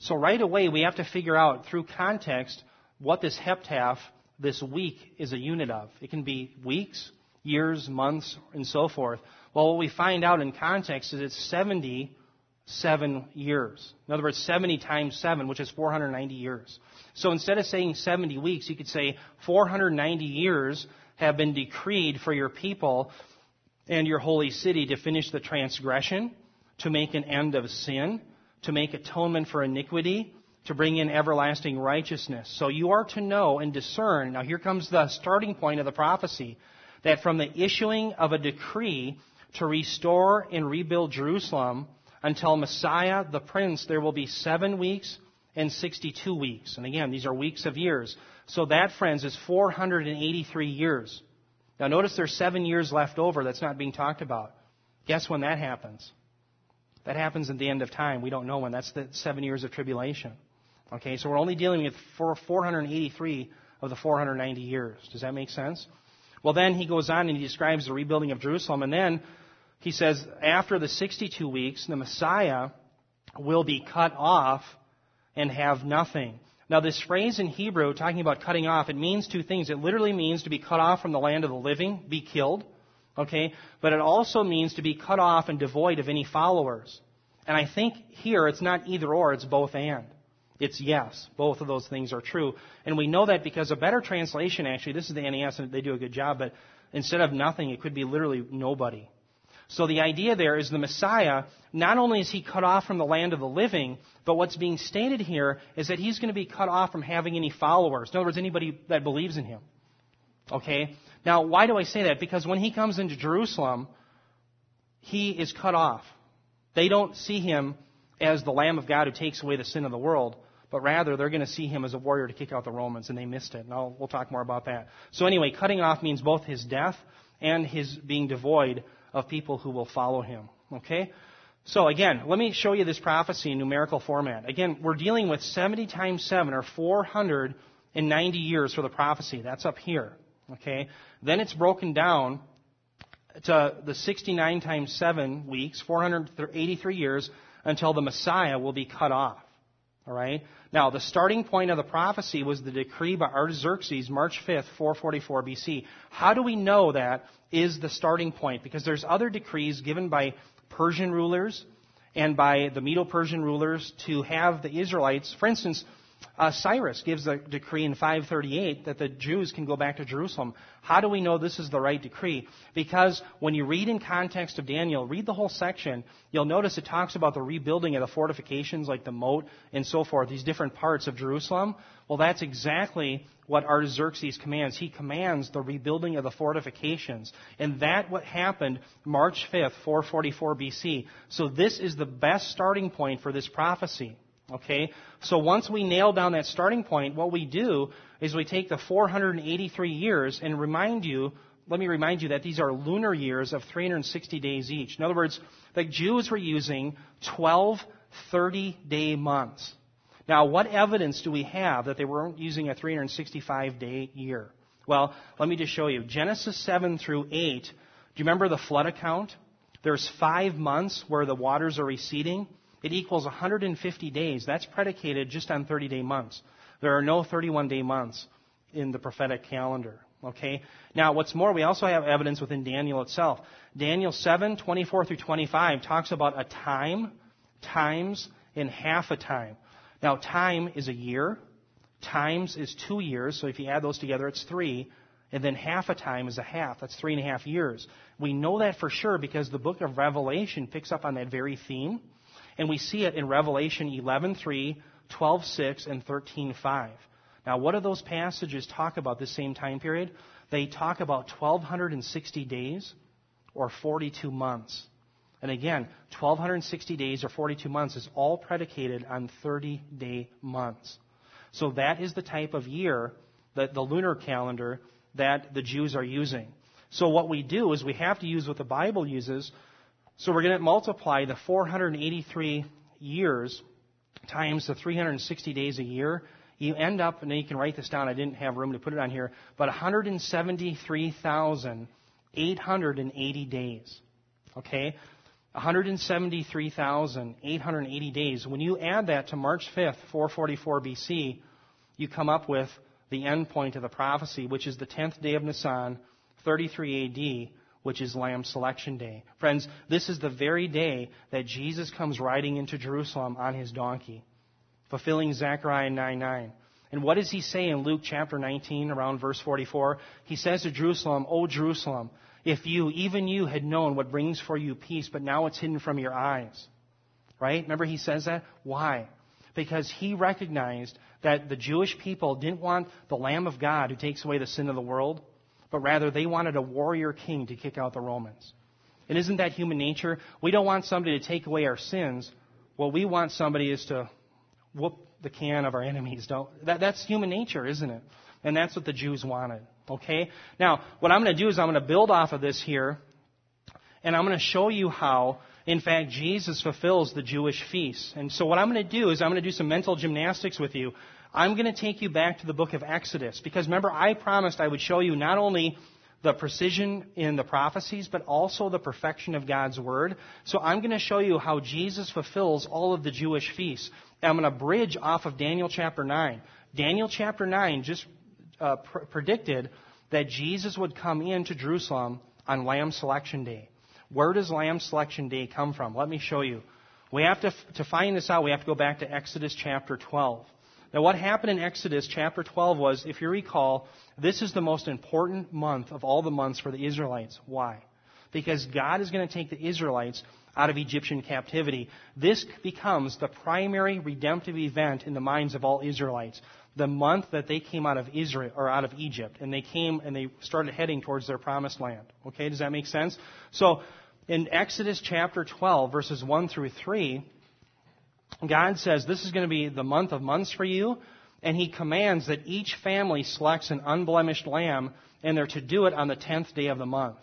So right away we have to figure out through context what this heptad, this week, is a unit of. It can be weeks, years, months, and so forth. Well, what we find out in context is it's 77 years. In other words, 70 times 7, which is 490 years. So instead of saying 70 weeks, you could say 490 years have been decreed for your people and your holy city to finish the transgression, to make an end of sin, to make atonement for iniquity, to bring in everlasting righteousness. So you are to know and discern. Now here comes the starting point of the prophecy that from the issuing of a decree to restore and rebuild Jerusalem until Messiah, the Prince, there will be seven weeks and 62 weeks. And again, these are weeks of years. So that, friends, is 483 years. Now notice there's seven years left over that's not being talked about. Guess when that happens? That happens at the end of time. We don't know when. That's the seven years of tribulation. Okay, so we're only dealing with 483 of the 490 years. Does that make sense? Well, then he goes on and he describes the rebuilding of Jerusalem. And then he says, after the 62 weeks, the Messiah will be cut off and have nothing. Now, this phrase in Hebrew, talking about cutting off, it means two things. It literally means to be cut off from the land of the living, be killed. Okay? But it also means to be cut off and devoid of any followers. And I think here it's not either or, it's both and. It's yes. Both of those things are true. And we know that because a better translation, actually, this is the NAS and they do a good job, but instead of nothing, it could be literally nobody. So the idea there is the Messiah, not only is he cut off from the land of the living, but what's being stated here is that he's going to be cut off from having any followers. In other words, anybody that believes in him. Okay? Now, why do I say that? Because when he comes into Jerusalem, he is cut off. They don't see him as the Lamb of God who takes away the sin of the world, but rather they're going to see him as a warrior to kick out the Romans, and they missed it. And I'll, we'll talk more about that. So anyway, cutting off means both his death and his being devoid of people who will follow him. Okay? So again, let me show you this prophecy in numerical format. Again, we're dealing with 70 times 7 or 490 years for the prophecy. That's up here. Okay? Then it's broken down to the 69 times 7 weeks, 483 years, until the Messiah will be cut off. All right? Now, the starting point of the prophecy was the decree by Artaxerxes, March 5th, 444 BC. How do we know that is the starting point? Because there's other decrees given by Persian rulers and by the Medo-Persian rulers to have the Israelites, for instance, uh, Cyrus gives a decree in 538 that the Jews can go back to Jerusalem. How do we know this is the right decree? Because when you read in context of Daniel, read the whole section, you'll notice it talks about the rebuilding of the fortifications like the moat and so forth, these different parts of Jerusalem. Well, that's exactly what Artaxerxes commands. He commands the rebuilding of the fortifications. And that what happened March 5th, 444 BC. So this is the best starting point for this prophecy. Okay? So once we nail down that starting point, what we do is we take the 483 years and remind you, let me remind you that these are lunar years of 360 days each. In other words, the Jews were using 12 30 day months. Now, what evidence do we have that they weren't using a 365 day year? Well, let me just show you. Genesis 7 through 8, do you remember the flood account? There's five months where the waters are receding. It equals 150 days. That's predicated just on 30 day months. There are no 31 day months in the prophetic calendar. Okay? Now, what's more, we also have evidence within Daniel itself. Daniel 7, 24 through 25 talks about a time, times, and half a time. Now, time is a year. Times is two years. So if you add those together, it's three. And then half a time is a half. That's three and a half years. We know that for sure because the book of Revelation picks up on that very theme. And we see it in Revelation 11:3, 12:6, and 13:5. Now, what do those passages talk about this same time period? They talk about 1260 days or 42 months. And again, 1260 days or 42 months is all predicated on 30 day months. So that is the type of year that the lunar calendar that the Jews are using. So what we do is we have to use what the Bible uses so we're going to multiply the 483 years times the 360 days a year. You end up, and you can write this down. I didn't have room to put it on here, but 173,880 days. Okay? 173,880 days. When you add that to March 5th, 444 BC, you come up with the end point of the prophecy, which is the 10th day of Nisan, 33 AD, which is Lamb Selection Day. Friends, this is the very day that Jesus comes riding into Jerusalem on his donkey, fulfilling Zechariah 9 9. And what does he say in Luke chapter 19, around verse 44? He says to Jerusalem, O Jerusalem, if you, even you, had known what brings for you peace, but now it's hidden from your eyes. Right? Remember he says that? Why? Because he recognized that the Jewish people didn't want the Lamb of God who takes away the sin of the world but rather they wanted a warrior king to kick out the Romans. And isn't that human nature? We don't want somebody to take away our sins. What we want somebody is to whoop the can of our enemies. Don't, that, that's human nature, isn't it? And that's what the Jews wanted. Okay? Now, what I'm going to do is I'm going to build off of this here, and I'm going to show you how, in fact, Jesus fulfills the Jewish feasts. And so what I'm going to do is I'm going to do some mental gymnastics with you. I'm going to take you back to the book of Exodus because remember, I promised I would show you not only the precision in the prophecies, but also the perfection of God's Word. So I'm going to show you how Jesus fulfills all of the Jewish feasts. And I'm going to bridge off of Daniel chapter 9. Daniel chapter 9 just uh, pr- predicted that Jesus would come into Jerusalem on Lamb Selection Day. Where does Lamb Selection Day come from? Let me show you. We have to, to find this out, we have to go back to Exodus chapter 12. Now, what happened in Exodus chapter 12 was, if you recall, this is the most important month of all the months for the Israelites. Why? Because God is going to take the Israelites out of Egyptian captivity. This becomes the primary redemptive event in the minds of all Israelites. The month that they came out of Israel or out of Egypt, and they came and they started heading towards their promised land. Okay, does that make sense? So, in Exodus chapter 12, verses 1 through 3, God says this is going to be the month of months for you, and He commands that each family selects an unblemished lamb, and they're to do it on the tenth day of the month.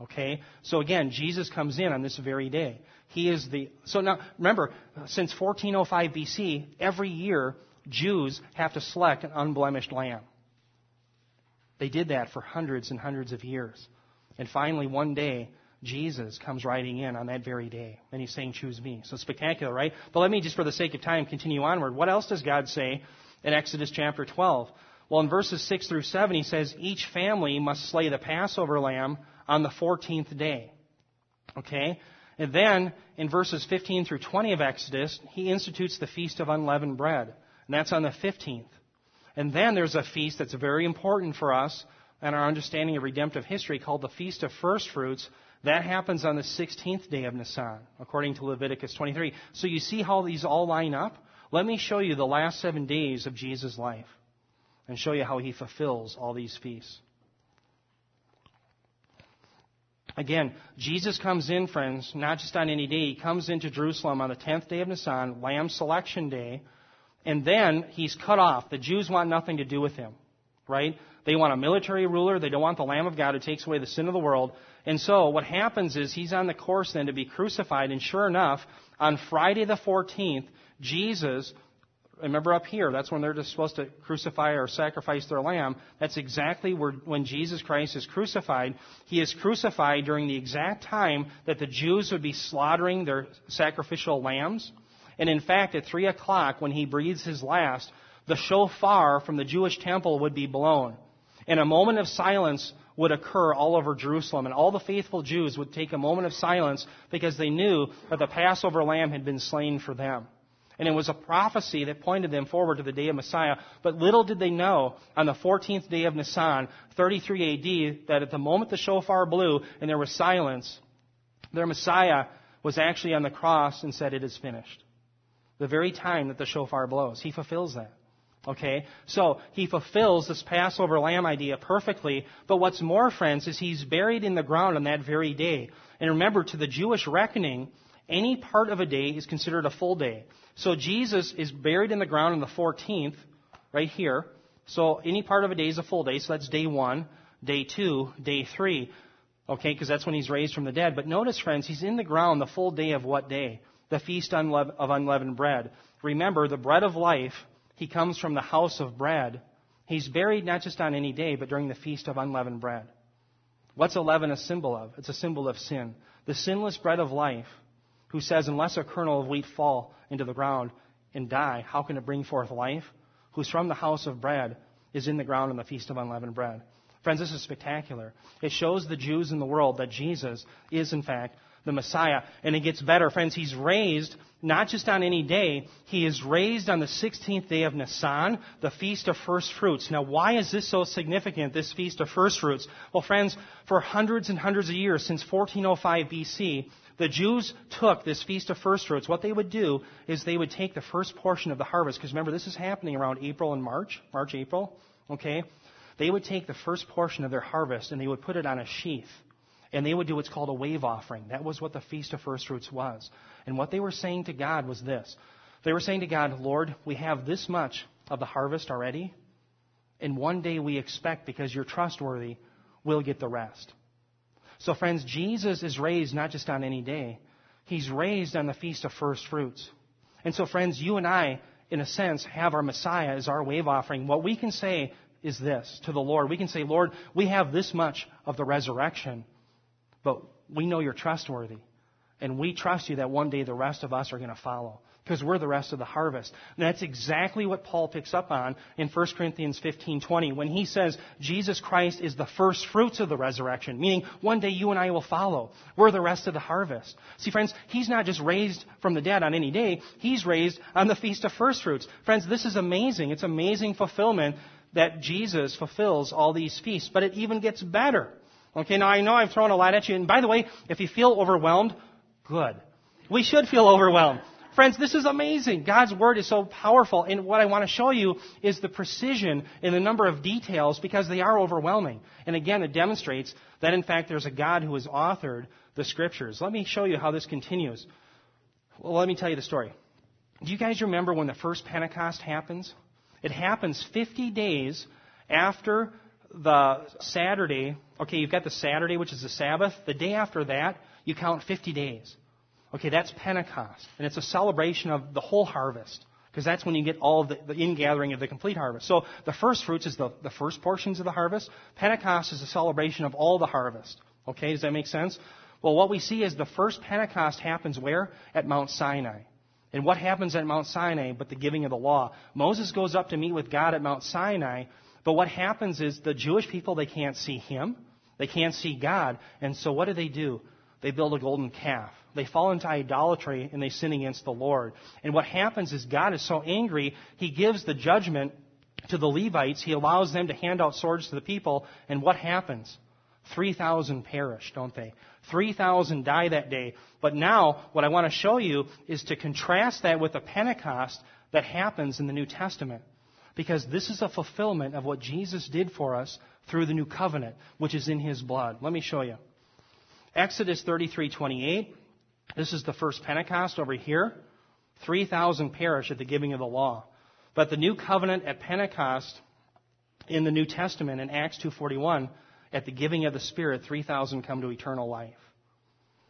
Okay? So again, Jesus comes in on this very day. He is the, so now, remember, since 1405 BC, every year, Jews have to select an unblemished lamb. They did that for hundreds and hundreds of years. And finally, one day, Jesus comes riding in on that very day, and he's saying, Choose me. So spectacular, right? But let me just, for the sake of time, continue onward. What else does God say in Exodus chapter 12? Well, in verses 6 through 7, he says, Each family must slay the Passover lamb on the 14th day. Okay? And then, in verses 15 through 20 of Exodus, he institutes the Feast of Unleavened Bread. And that's on the 15th. And then there's a feast that's very important for us and our understanding of redemptive history called the Feast of First Fruits. That happens on the 16th day of Nisan, according to Leviticus 23. So you see how these all line up? Let me show you the last seven days of Jesus' life and show you how he fulfills all these feasts. Again, Jesus comes in, friends, not just on any day. He comes into Jerusalem on the 10th day of Nisan, Lamb Selection Day, and then he's cut off. The Jews want nothing to do with him, right? They want a military ruler. They don't want the Lamb of God who takes away the sin of the world. And so what happens is he's on the course then to be crucified. And sure enough, on Friday the 14th, Jesus Remember up here, that's when they're just supposed to crucify or sacrifice their lamb. That's exactly where, when Jesus Christ is crucified. He is crucified during the exact time that the Jews would be slaughtering their sacrificial lambs. And in fact, at 3 o'clock, when he breathes his last, the shofar from the Jewish temple would be blown. And a moment of silence would occur all over Jerusalem. And all the faithful Jews would take a moment of silence because they knew that the Passover lamb had been slain for them. And it was a prophecy that pointed them forward to the day of Messiah. But little did they know on the 14th day of Nisan, 33 AD, that at the moment the shofar blew and there was silence, their Messiah was actually on the cross and said, It is finished. The very time that the shofar blows. He fulfills that. Okay? So, he fulfills this Passover lamb idea perfectly. But what's more, friends, is he's buried in the ground on that very day. And remember, to the Jewish reckoning, any part of a day is considered a full day. So Jesus is buried in the ground on the 14th, right here. So any part of a day is a full day. So that's day one, day two, day three. Okay, because that's when he's raised from the dead. But notice, friends, he's in the ground the full day of what day? The feast of unleavened bread. Remember, the bread of life, he comes from the house of bread. He's buried not just on any day, but during the feast of unleavened bread. What's leaven a symbol of? It's a symbol of sin. The sinless bread of life who says, Unless a kernel of wheat fall into the ground and die, how can it bring forth life? Who's from the house of bread is in the ground in the feast of unleavened bread. Friends, this is spectacular. It shows the Jews in the world that Jesus is, in fact, the Messiah. And it gets better. Friends, he's raised not just on any day, he is raised on the 16th day of Nisan, the Feast of First Fruits. Now, why is this so significant, this Feast of First Fruits? Well, friends, for hundreds and hundreds of years, since 1405 BC, the Jews took this Feast of First Fruits. What they would do is they would take the first portion of the harvest, because remember, this is happening around April and March, March, April, okay? They would take the first portion of their harvest and they would put it on a sheath. And they would do what's called a wave offering. That was what the Feast of First Fruits was. And what they were saying to God was this. They were saying to God, Lord, we have this much of the harvest already, and one day we expect, because you're trustworthy, we'll get the rest. So, friends, Jesus is raised not just on any day, He's raised on the Feast of First Fruits. And so, friends, you and I, in a sense, have our Messiah as our wave offering. What we can say is this to the Lord. We can say, Lord, we have this much of the resurrection, but we know you're trustworthy. And we trust you that one day the rest of us are going to follow. because we're the rest of the harvest. And that's exactly what Paul picks up on in 1 Corinthians 15:20 when he says Jesus Christ is the first fruits of the resurrection, meaning one day you and I will follow. We're the rest of the harvest. See friends, he's not just raised from the dead on any day, he's raised on the feast of first fruits. Friends, this is amazing. It's amazing fulfillment that Jesus fulfills all these feasts, but it even gets better. Okay, now I know I've thrown a lot at you, and by the way, if you feel overwhelmed, good. We should feel overwhelmed. Friends, this is amazing. God's Word is so powerful. And what I want to show you is the precision in the number of details because they are overwhelming. And again, it demonstrates that in fact there's a God who has authored the Scriptures. Let me show you how this continues. Well, let me tell you the story. Do you guys remember when the first Pentecost happens? It happens 50 days after the Saturday. Okay, you've got the Saturday, which is the Sabbath. The day after that, you count 50 days. Okay, that's Pentecost. And it's a celebration of the whole harvest. Because that's when you get all the, the ingathering of the complete harvest. So the first fruits is the, the first portions of the harvest. Pentecost is a celebration of all the harvest. Okay, does that make sense? Well, what we see is the first Pentecost happens where? At Mount Sinai. And what happens at Mount Sinai but the giving of the law? Moses goes up to meet with God at Mount Sinai, but what happens is the Jewish people, they can't see him. They can't see God. And so what do they do? They build a golden calf. They fall into idolatry and they sin against the Lord. And what happens is God is so angry, He gives the judgment to the Levites. He allows them to hand out swords to the people. And what happens? 3,000 perish, don't they? 3,000 die that day. But now, what I want to show you is to contrast that with the Pentecost that happens in the New Testament. Because this is a fulfillment of what Jesus did for us through the new covenant, which is in His blood. Let me show you. Exodus 33:28. This is the first Pentecost over here. 3,000 perish at the giving of the law. But the new covenant at Pentecost in the New Testament in Acts 2:41, at the giving of the Spirit, 3,000 come to eternal life.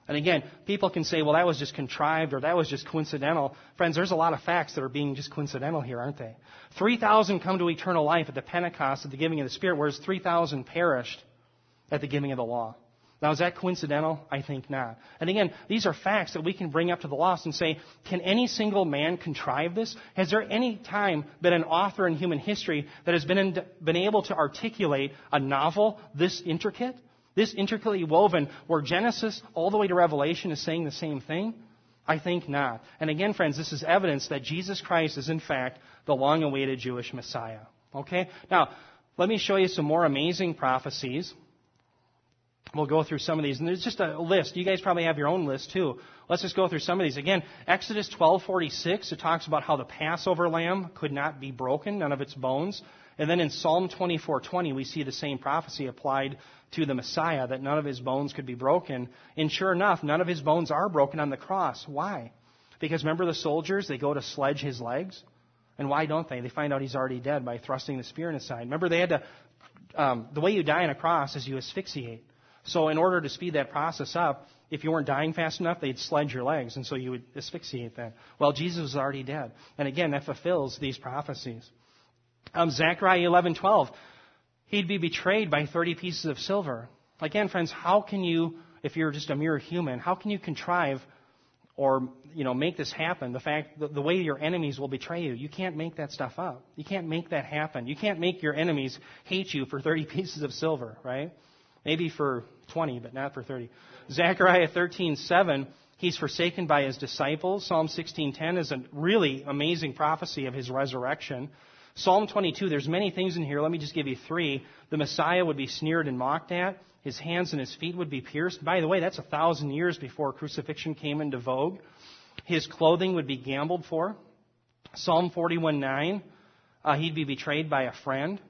And again, people can say, well, that was just contrived or that was just coincidental. Friends, there's a lot of facts that are being just coincidental here, aren't they? 3,000 come to eternal life at the Pentecost, at the giving of the Spirit, whereas 3,000 perished at the giving of the law. Now, is that coincidental? I think not. And again, these are facts that we can bring up to the lost and say, can any single man contrive this? Has there any time been an author in human history that has been, in, been able to articulate a novel this intricate, this intricately woven, where Genesis all the way to Revelation is saying the same thing? I think not. And again, friends, this is evidence that Jesus Christ is in fact the long awaited Jewish Messiah. Okay? Now, let me show you some more amazing prophecies We'll go through some of these, and there's just a list. You guys probably have your own list too. Let's just go through some of these. Again, Exodus 12:46, it talks about how the Passover lamb could not be broken, none of its bones. And then in Psalm 24:20, we see the same prophecy applied to the Messiah that none of his bones could be broken. And sure enough, none of his bones are broken on the cross. Why? Because remember the soldiers, they go to sledge his legs. And why don't they? They find out he's already dead by thrusting the spear in his side. Remember, they had to. Um, the way you die on a cross is you asphyxiate. So in order to speed that process up, if you weren't dying fast enough, they'd sledge your legs, and so you would asphyxiate then. Well, Jesus was already dead. And again, that fulfills these prophecies. Um, Zechariah 11:12, he'd be betrayed by 30 pieces of silver. Again, friends, how can you, if you're just a mere human, how can you contrive or you know make this happen? The fact, the, the way your enemies will betray you, you can't make that stuff up. You can't make that happen. You can't make your enemies hate you for 30 pieces of silver, right? Maybe for 20, but not for 30. Zechariah 13:7, he's forsaken by his disciples. Psalm 16:10 is a really amazing prophecy of his resurrection. Psalm 22, there's many things in here. Let me just give you three. The Messiah would be sneered and mocked at. His hands and his feet would be pierced. By the way, that's a thousand years before crucifixion came into vogue. His clothing would be gambled for. Psalm 41:9, uh, he'd be betrayed by a friend.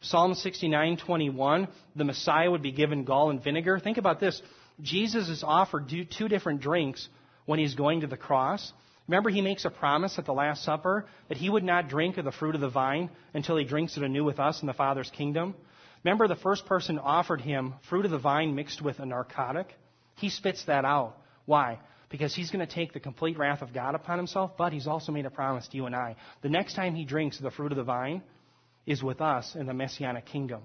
Psalm 69:21, the Messiah would be given gall and vinegar. Think about this. Jesus is offered two different drinks when he's going to the cross. Remember, he makes a promise at the Last Supper that he would not drink of the fruit of the vine until he drinks it anew with us in the Father's kingdom. Remember, the first person offered him fruit of the vine mixed with a narcotic? He spits that out. Why? Because he's going to take the complete wrath of God upon himself, but he's also made a promise to you and I. The next time he drinks the fruit of the vine, is with us in the Messianic kingdom.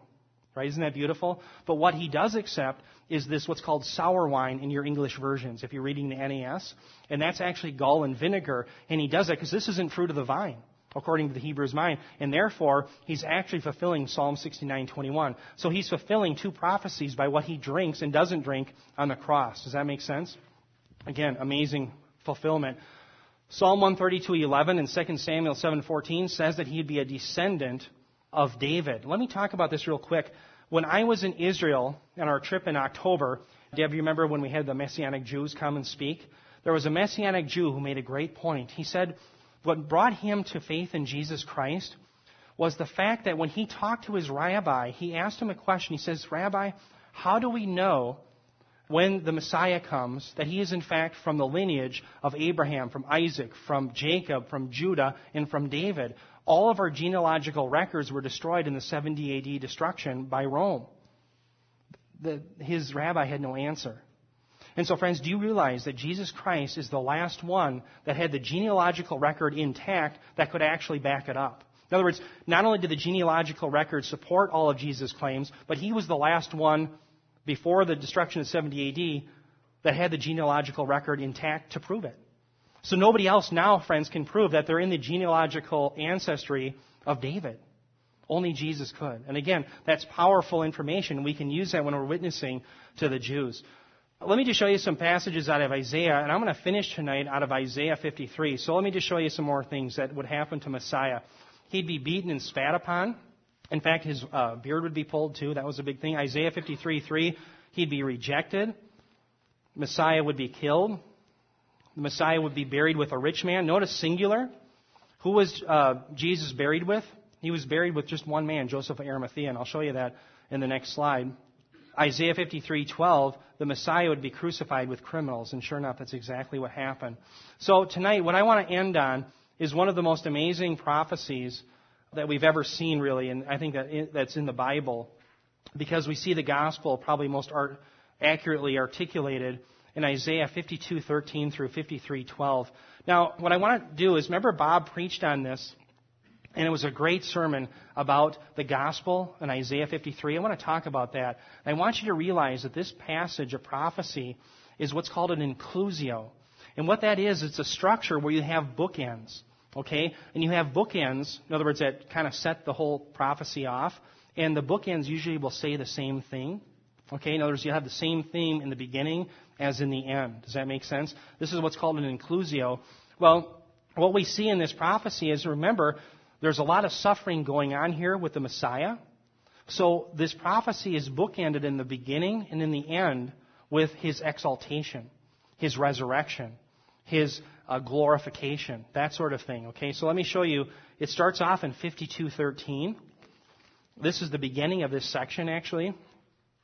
Right? Isn't that beautiful? But what he does accept is this what's called sour wine in your English versions, if you're reading the NAS. And that's actually gall and vinegar. And he does that because this isn't fruit of the vine, according to the Hebrew's mind. And therefore, he's actually fulfilling Psalm 69:21. So he's fulfilling two prophecies by what he drinks and doesn't drink on the cross. Does that make sense? Again, amazing fulfillment. Psalm 132:11 and 2 Samuel 7:14 says that he'd be a descendant of David. Let me talk about this real quick. When I was in Israel on our trip in October, Deb, you remember when we had the Messianic Jews come and speak? There was a Messianic Jew who made a great point. He said what brought him to faith in Jesus Christ was the fact that when he talked to his rabbi, he asked him a question. He says, Rabbi, how do we know when the Messiah comes that he is in fact from the lineage of Abraham, from Isaac, from Jacob, from Judah, and from David? All of our genealogical records were destroyed in the 70 AD destruction by Rome. The, his rabbi had no answer. And so, friends, do you realize that Jesus Christ is the last one that had the genealogical record intact that could actually back it up? In other words, not only did the genealogical record support all of Jesus' claims, but he was the last one before the destruction of 70 AD that had the genealogical record intact to prove it. So nobody else now, friends, can prove that they're in the genealogical ancestry of David. Only Jesus could. And again, that's powerful information. We can use that when we're witnessing to the Jews. Let me just show you some passages out of Isaiah, and I'm going to finish tonight out of Isaiah 53. So let me just show you some more things that would happen to Messiah. He'd be beaten and spat upon. In fact, his uh, beard would be pulled too. That was a big thing. Isaiah 53 3, he'd be rejected. Messiah would be killed the Messiah would be buried with a rich man. Notice singular. Who was uh, Jesus buried with? He was buried with just one man, Joseph of Arimathea, and I'll show you that in the next slide. Isaiah 53:12, the Messiah would be crucified with criminals, and sure enough, that's exactly what happened. So tonight, what I want to end on is one of the most amazing prophecies that we've ever seen, really, and I think that that's in the Bible, because we see the gospel probably most art, accurately articulated in Isaiah 52:13 through 53:12. Now, what I want to do is remember Bob preached on this and it was a great sermon about the gospel in Isaiah 53. I want to talk about that. I want you to realize that this passage of prophecy is what's called an inclusio. And what that is, it's a structure where you have bookends. Okay? And you have bookends, in other words, that kind of set the whole prophecy off. And the bookends usually will say the same thing. Okay? In other words, you have the same theme in the beginning as in the end. Does that make sense? This is what's called an inclusio. Well, what we see in this prophecy is remember, there's a lot of suffering going on here with the Messiah. So this prophecy is bookended in the beginning and in the end with his exaltation, his resurrection, his uh, glorification, that sort of thing. Okay, so let me show you. It starts off in 52:13. This is the beginning of this section, actually.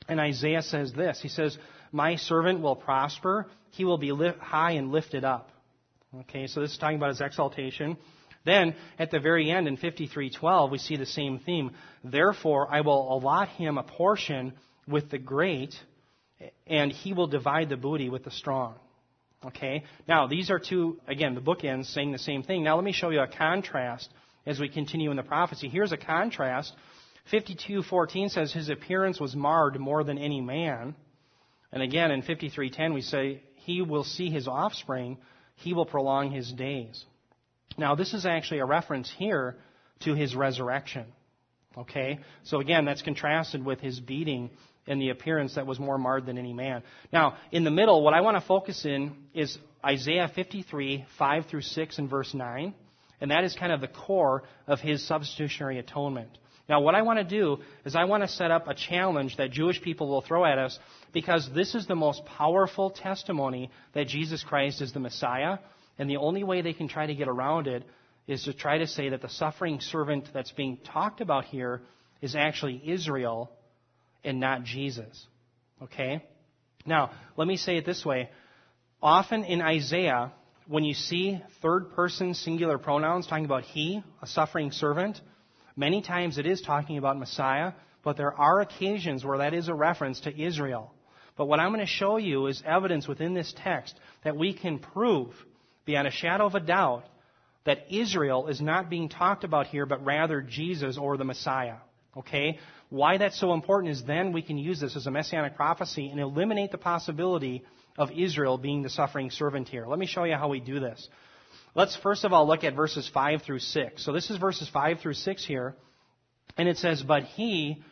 And Isaiah says this. He says, my servant will prosper. He will be high and lifted up. Okay, so this is talking about his exaltation. Then, at the very end in 53:12, we see the same theme. Therefore, I will allot him a portion with the great, and he will divide the booty with the strong. Okay? Now, these are two, again, the bookends saying the same thing. Now, let me show you a contrast as we continue in the prophecy. Here's a contrast. 52:14 says his appearance was marred more than any man. And again, in 53:10 we say, "He will see his offspring; he will prolong his days." Now, this is actually a reference here to his resurrection. Okay? So again, that's contrasted with his beating and the appearance that was more marred than any man. Now, in the middle, what I want to focus in is Isaiah 53, 5 through 6 and verse 9. And that is kind of the core of his substitutionary atonement. Now, what I want to do is I want to set up a challenge that Jewish people will throw at us because this is the most powerful testimony that Jesus Christ is the Messiah. And the only way they can try to get around it is to try to say that the suffering servant that's being talked about here is actually Israel and not Jesus. Okay? Now, let me say it this way. Often in Isaiah, when you see third person singular pronouns talking about he, a suffering servant, Many times it is talking about Messiah, but there are occasions where that is a reference to Israel. But what I'm going to show you is evidence within this text that we can prove beyond a shadow of a doubt that Israel is not being talked about here, but rather Jesus or the Messiah. Okay? Why that's so important is then we can use this as a messianic prophecy and eliminate the possibility of Israel being the suffering servant here. Let me show you how we do this. Let's first of all look at verses 5 through 6. So this is verses 5 through 6 here. And it says, But he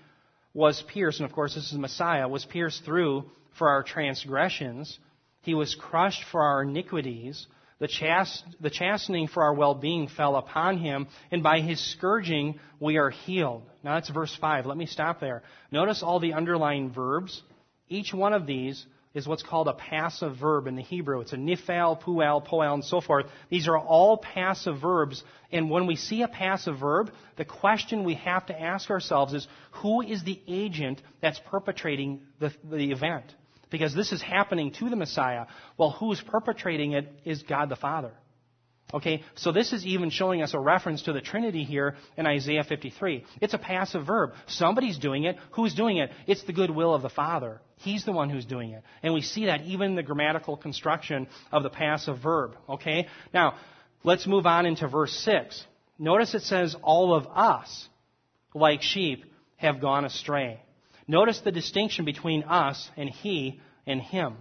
was pierced, and of course this is Messiah, was pierced through for our transgressions. He was crushed for our iniquities. The, chast- the chastening for our well-being fell upon him, and by his scourging we are healed. Now that's verse 5. Let me stop there. Notice all the underlying verbs. Each one of these is what's called a passive verb in the Hebrew. It's a nifal, pual, poal, and so forth. These are all passive verbs. And when we see a passive verb, the question we have to ask ourselves is, who is the agent that's perpetrating the, the event? Because this is happening to the Messiah. Well, who's perpetrating it is God the Father. Okay, so this is even showing us a reference to the Trinity here in Isaiah 53. It's a passive verb. Somebody's doing it. Who's doing it? It's the goodwill of the Father. He's the one who's doing it. And we see that even in the grammatical construction of the passive verb. Okay? Now, let's move on into verse 6. Notice it says, All of us, like sheep, have gone astray. Notice the distinction between us and he and him.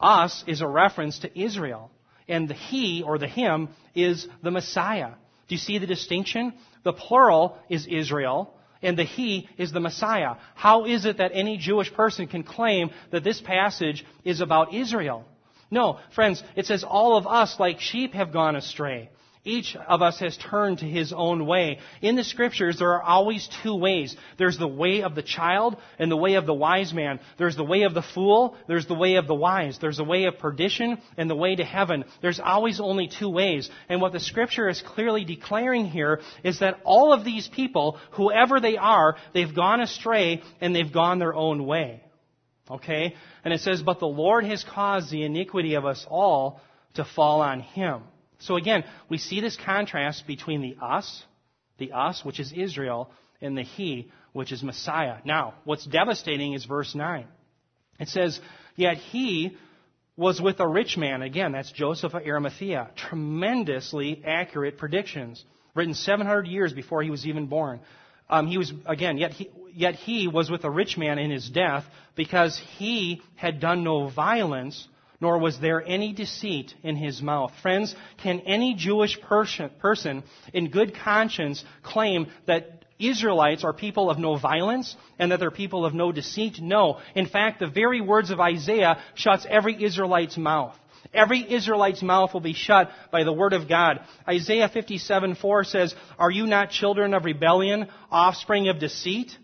Us is a reference to Israel and the he or the him is the Messiah. Do you see the distinction? The plural is Israel, and the he is the Messiah. How is it that any Jewish person can claim that this passage is about Israel? No, friends, it says all of us like sheep have gone astray. Each of us has turned to his own way. In the scriptures, there are always two ways. There's the way of the child and the way of the wise man. There's the way of the fool. There's the way of the wise. There's the way of perdition and the way to heaven. There's always only two ways. And what the scripture is clearly declaring here is that all of these people, whoever they are, they've gone astray and they've gone their own way. Okay? And it says, but the Lord has caused the iniquity of us all to fall on him. So again, we see this contrast between the us, the us, which is Israel, and the he, which is Messiah. Now, what's devastating is verse 9. It says, Yet he was with a rich man. Again, that's Joseph of Arimathea. Tremendously accurate predictions, written 700 years before he was even born. Um, he was, again, yet he, yet he was with a rich man in his death because he had done no violence nor was there any deceit in his mouth. Friends, can any Jewish person in good conscience claim that Israelites are people of no violence and that they're people of no deceit? No. In fact, the very words of Isaiah shuts every Israelite's mouth. Every Israelite's mouth will be shut by the word of God. Isaiah 57 4 says, Are you not children of rebellion, offspring of deceit?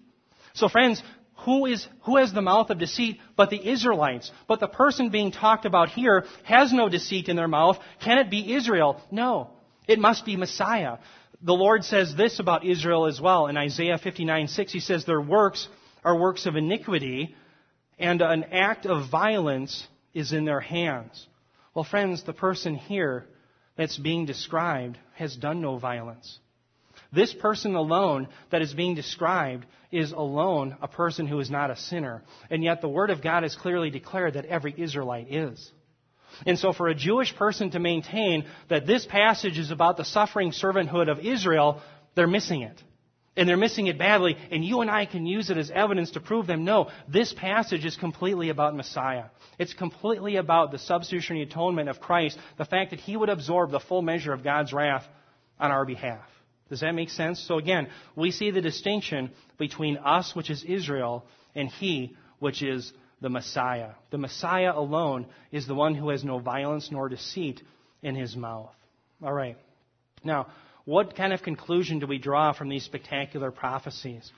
So friends, who is, who has the mouth of deceit but the Israelites? But the person being talked about here has no deceit in their mouth. Can it be Israel? No. It must be Messiah. The Lord says this about Israel as well. In Isaiah 59 6, He says, Their works are works of iniquity, and an act of violence is in their hands. Well, friends, the person here that's being described has done no violence. This person alone that is being described is alone a person who is not a sinner. And yet the Word of God has clearly declared that every Israelite is. And so for a Jewish person to maintain that this passage is about the suffering servanthood of Israel, they're missing it. And they're missing it badly, and you and I can use it as evidence to prove them. No, this passage is completely about Messiah. It's completely about the substitutionary atonement of Christ, the fact that He would absorb the full measure of God's wrath on our behalf. Does that make sense? So again, we see the distinction between us, which is Israel, and he, which is the Messiah. The Messiah alone is the one who has no violence nor deceit in his mouth. All right. Now, what kind of conclusion do we draw from these spectacular prophecies?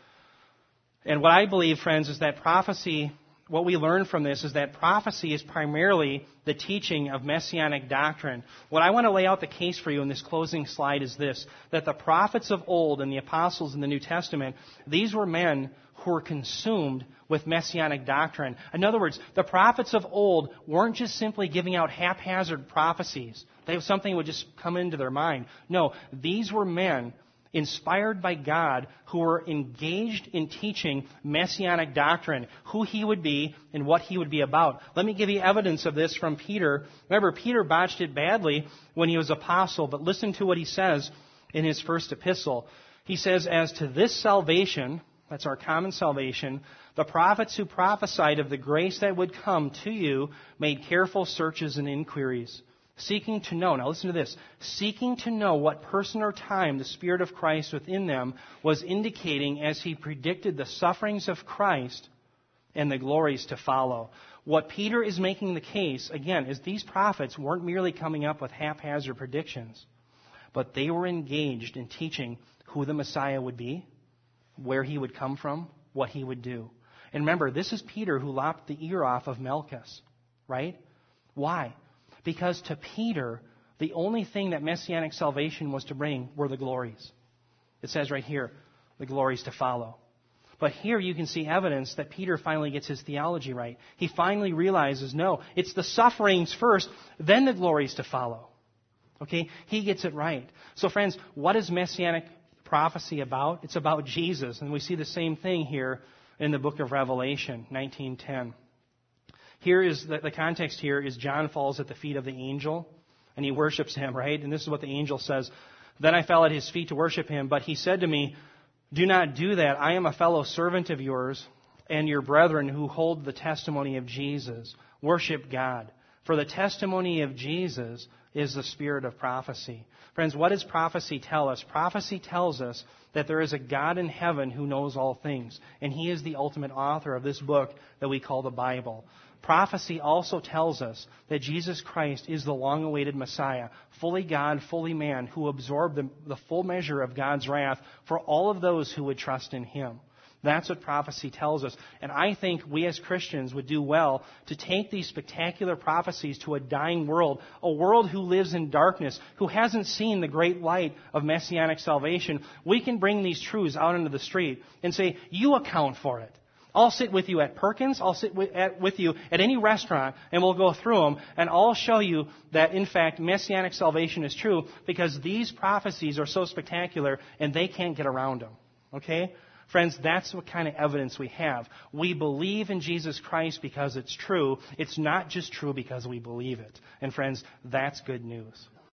And what I believe, friends, is that prophecy what we learn from this is that prophecy is primarily the teaching of messianic doctrine. What I want to lay out the case for you in this closing slide is this that the prophets of old and the apostles in the New Testament, these were men who were consumed with messianic doctrine. In other words, the prophets of old weren't just simply giving out haphazard prophecies. They something would just come into their mind. No, these were men inspired by God, who were engaged in teaching messianic doctrine, who he would be and what he would be about. Let me give you evidence of this from Peter. Remember, Peter botched it badly when he was apostle, but listen to what he says in his first epistle. He says, As to this salvation, That's our common salvation. The prophets who prophesied of the grace that would come to you made careful searches and inquiries, seeking to know. Now listen to this. Seeking to know what person or time the Spirit of Christ within them was indicating as he predicted the sufferings of Christ and the glories to follow. What Peter is making the case, again, is these prophets weren't merely coming up with haphazard predictions, but they were engaged in teaching who the Messiah would be where he would come from, what he would do. And remember, this is Peter who lopped the ear off of Malchus, right? Why? Because to Peter, the only thing that messianic salvation was to bring were the glories. It says right here, the glories to follow. But here you can see evidence that Peter finally gets his theology right. He finally realizes, no, it's the sufferings first, then the glories to follow. Okay? He gets it right. So friends, what is messianic prophecy about? It's about Jesus. And we see the same thing here in the book of Revelation, 1910. Here is the, the context here is John falls at the feet of the angel and he worships him, right? And this is what the angel says. Then I fell at his feet to worship him, but he said to me, Do not do that. I am a fellow servant of yours and your brethren who hold the testimony of Jesus. Worship God. For the testimony of Jesus is the spirit of prophecy. Friends, what does prophecy tell us? Prophecy tells us that there is a God in heaven who knows all things, and He is the ultimate author of this book that we call the Bible. Prophecy also tells us that Jesus Christ is the long awaited Messiah, fully God, fully man, who absorbed the, the full measure of God's wrath for all of those who would trust in Him. That's what prophecy tells us. And I think we as Christians would do well to take these spectacular prophecies to a dying world, a world who lives in darkness, who hasn't seen the great light of messianic salvation. We can bring these truths out into the street and say, you account for it. I'll sit with you at Perkins, I'll sit with, at, with you at any restaurant, and we'll go through them, and I'll show you that, in fact, messianic salvation is true because these prophecies are so spectacular and they can't get around them. Okay? Friends, that's what kind of evidence we have. We believe in Jesus Christ because it's true. It's not just true because we believe it. And friends, that's good news.